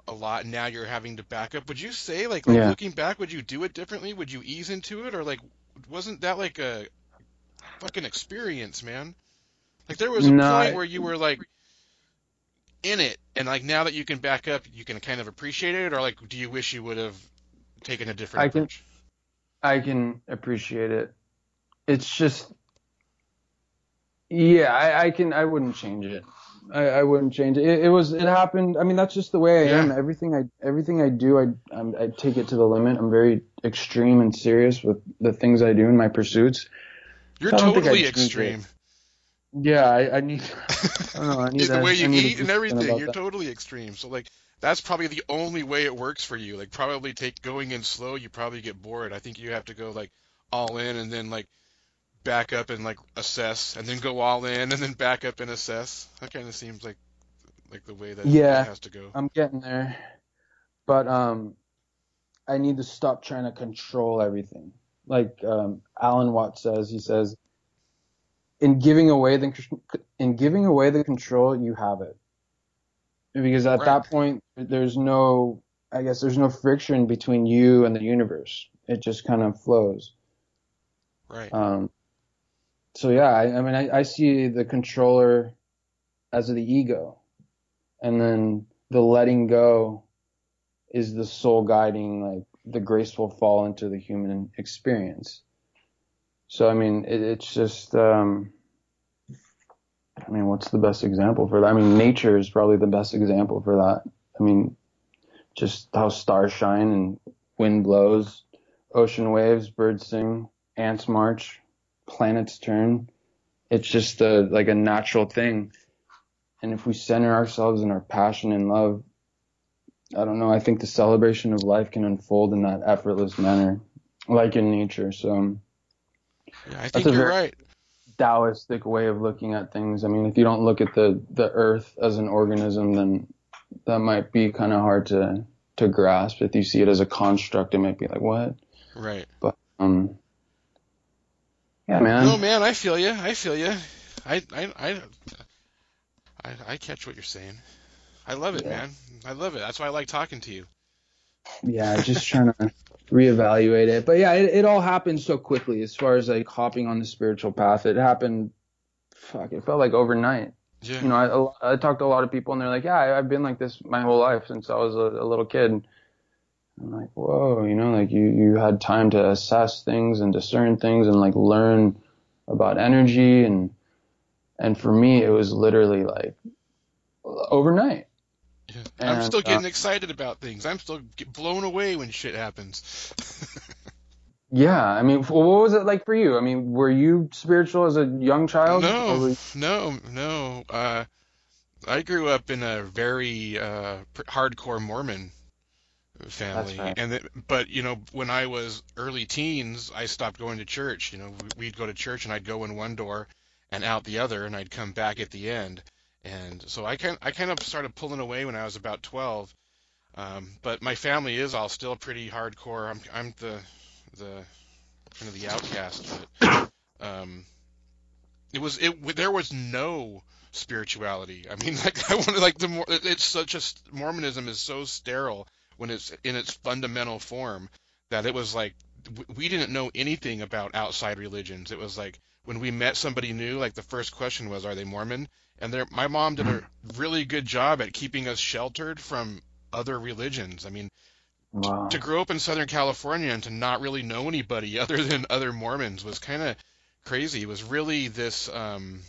a lot and now you're having to back up. Would you say like, like Yeah. looking back, would you do it differently? Would you ease into it or like wasn't that like a fucking experience, man? Like there was a No, point where you were like in it and like now that you can back up you can kind of appreciate it or like do you wish you would have taken a different I can- approach I can appreciate it. It's just, yeah, I, I can, I wouldn't change it. I, I wouldn't change it. it. It was, it happened. I mean, that's just the way I Yeah. am. Everything I, everything I do, I, I'm, I take it to the limit. I'm very extreme and serious with the things I do in my pursuits. you're totally I'd it. extreme Yeah, I, I need, I don't know, I need the way you eat and everything you're that. totally extreme so like that's probably the only way it works for you like probably take going in slow you probably get bored i think you have to go like all in and then like back up and like assess and then go all in and then back up and assess that kind of seems like like the way that Yeah. it has to go I'm getting there, but um, I need to stop trying to control everything. Like um, Alan Watts says, he says, in giving away the in giving away the control, you have it, because at Right. that point, there's no, I guess, there's no friction between you and the universe. It just kind of flows. right Um, so yeah, I, I mean, I, I see the controller as the ego, and then the letting go is the soul guiding, like the graceful fall into the human experience. So I mean, it, it's just, um, I mean, what's the best example for that? I mean, nature is probably the best example for that. I mean, just how stars shine and wind blows, ocean waves, birds sing, ants march, planets turn. It's just a, like a natural thing. And if we center ourselves in our passion and love, I don't know, I think the celebration of life can unfold in that effortless manner, like in nature. So, yeah i think you're right Taoistic way of looking at things. I mean, if you don't look at the, the earth as an organism, then that might be kind of hard to, to grasp. If you see it as a construct, it might be like, what? right But, Um, yeah, man. no man i feel you i feel you I, I i i i catch what you're saying i love it Yeah. man i love it that's why i like talking to you yeah, just trying to reevaluate it. But yeah, it, it all happened so quickly as far as like hopping on the spiritual path. It happened, fuck, it felt like overnight. yeah You know, I, I talked to a lot of people and they're like, yeah, I, I've been like this my whole life since I was a, a little kid. I'm like, whoa, you know, like you, you had time to assess things and discern things and like learn about energy and, and for me, it was literally like overnight. Yeah. I'm still uh, getting excited about things. I'm still blown away when shit happens. Yeah, I mean, what was it like for you? I mean, were you spiritual as a young child? No, you- no, no. Uh, I grew up in a very uh, pr- hardcore Mormon family, right. and it, but you know, when I was early teens, I stopped going to church. You know, we- we'd go to church, and I'd go in one door and out the other, and I'd come back at the end. And so I kind I kind of started pulling away when I was about 12. Um, but my family is all still pretty hardcore. I'm I'm the the kind of the outcast, but um, it was it there was no spirituality. I mean, like I wanted like the more it's such a Mormonism is so sterile when it's in its fundamental form that it was like we didn't know anything about outside religions. It was like when we met somebody new, like the first question was, "Are they Mormon?" And there, my mom did a really good job at keeping us sheltered from other religions. I mean, Wow. to grow up in Southern California and to not really know anybody other than other Mormons was kind of crazy. It was really this um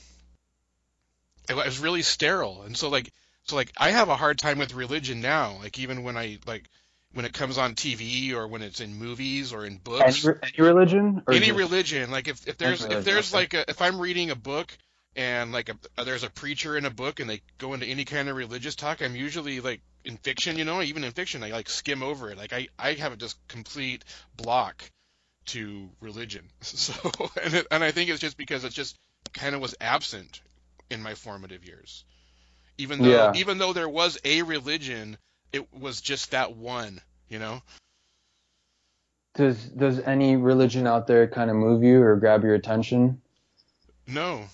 it was really sterile. And so like so like I have a hard time with religion now. Like even when I like when it comes on TV or when it's in movies or in books, re- any religion? Or any just- religion. Like if, if there's if there's like a, if I'm reading a book and like a, there's a preacher in a book and they go into any kind of religious talk, I'm usually like in fiction, you know, even in fiction, I like skim over it. Like I I have a just complete block to religion. So and it, and I think it's just because it just kind of was absent in my formative years. Even though Yeah. even though there was a religion, it was just that one, you know. Does does any religion out there kind of move you or grab your attention? No,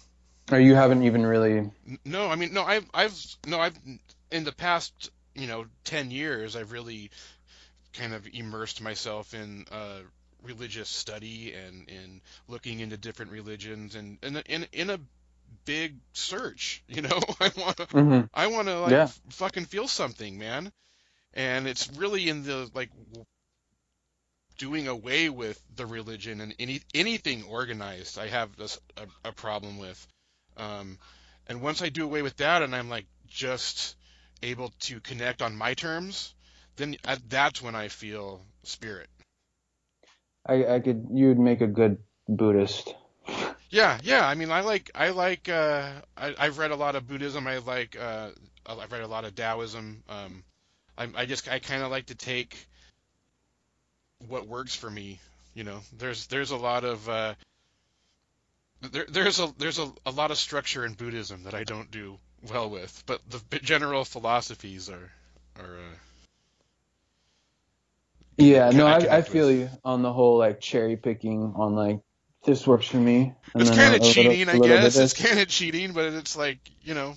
Or you haven't even really? No, I mean, no, I've, I've, no, I've, in the past, you know, 10 years, I've really kind of immersed myself in uh, religious study and in looking into different religions and, and in, in a big search, you know, I want to, hmm I want to like Yeah. f- fucking feel something, man. And it's really in the like w- doing away with the religion and any anything organized. I have this a, a problem with. Um, and once I do away with that, and I'm like just able to connect on my terms, then I, that's when I feel spirit. I I could. You would make a good Buddhist. Yeah, yeah. I mean, I like I like uh, I, I've read a lot of Buddhism. I like uh, I've read a lot of Taoism. Um, I, I just I kind of like to take what works for me. You know, there's there's a lot of uh, there there's a there's a, a lot of structure in Buddhism that I don't do well with, but the general philosophies are are uh, Yeah, no, I I, I feel with. you on the whole like cherry picking on like this works for me. And it's kind of cheating, I little bit guess. It's kind of cheating, but it's like you know,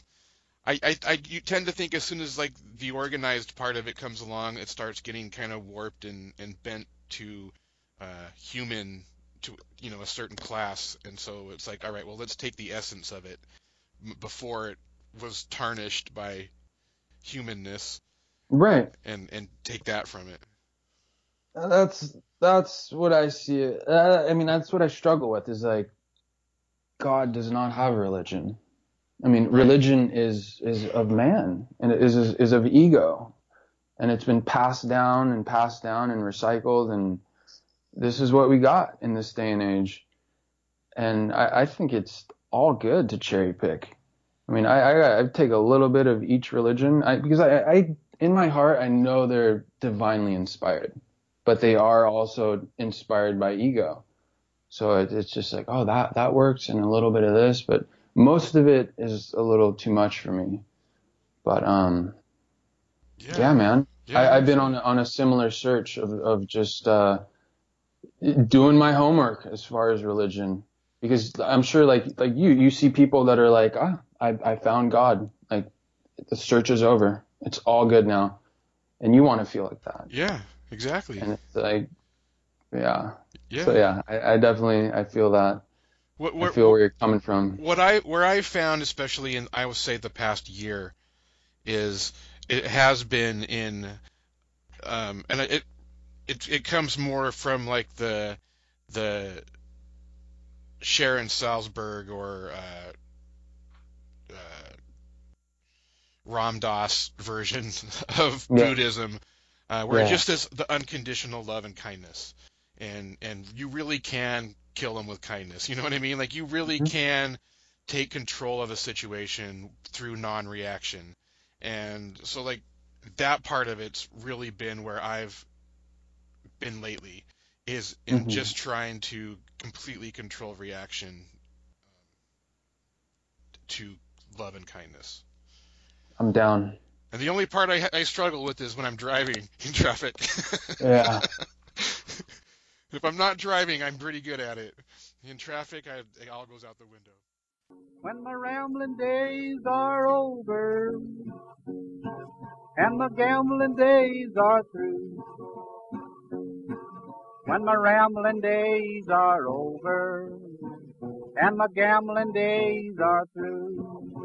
I, I I you tend to think as soon as like the organized part of it comes along, it starts getting kind of warped and and bent to uh, human to you know a certain class, and so it's like all right, well let's take the essence of it before it was tarnished by humanness Right. and and take that from it. That's that's what I see. Uh, I mean, that's what I struggle with. Is like, God does not have religion. I mean, religion is is of man and it is is of ego, and it's been passed down and passed down and recycled, and this is what we got in this day and age. And I, I think it's all good to cherry pick. I mean, I, I I take a little bit of each religion I, because I, I in my heart I know they're divinely inspired but they are also inspired by ego. So it, it's just like, oh, that that works, and a little bit of this, but most of it is a little too much for me. But um, yeah, man, Yeah, I, I've been on a- on a similar search of of just uh, doing my homework as far as religion, because I'm sure like like you, you see people that are like, ah, I I found God, like the search is over, it's all good now, and you want to feel like that. yeah, exactly. And it's like, yeah. Yeah. So yeah, I, I definitely I feel that. What, I feel where you're coming from. what I where I found, especially in I would say the past year, is it has been in, um, and it it it comes more from like the the Sharon Salzberg or uh, uh, Ram Dass version of Yeah. Buddhism, uh, where Yeah. it just is the unconditional love and kindness, and and you really can kill them with kindness. You know what I mean? Like you really Mhm. can take control of a situation through non-reaction, and so like that part of it's really been where I've been lately is in Mhm. just trying to completely control reaction um, to love and kindness. I'm down. And the only part I, I struggle with is when I'm driving in traffic. Yeah. if I'm not driving, I'm pretty good at it. In traffic, I, it all goes out the window. When my rambling days are over and my gambling days are through. When my rambling days are over and my gambling days are through.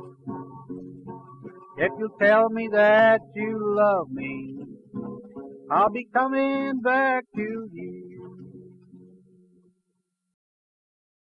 If you tell me that you love me, I'll be coming back to you.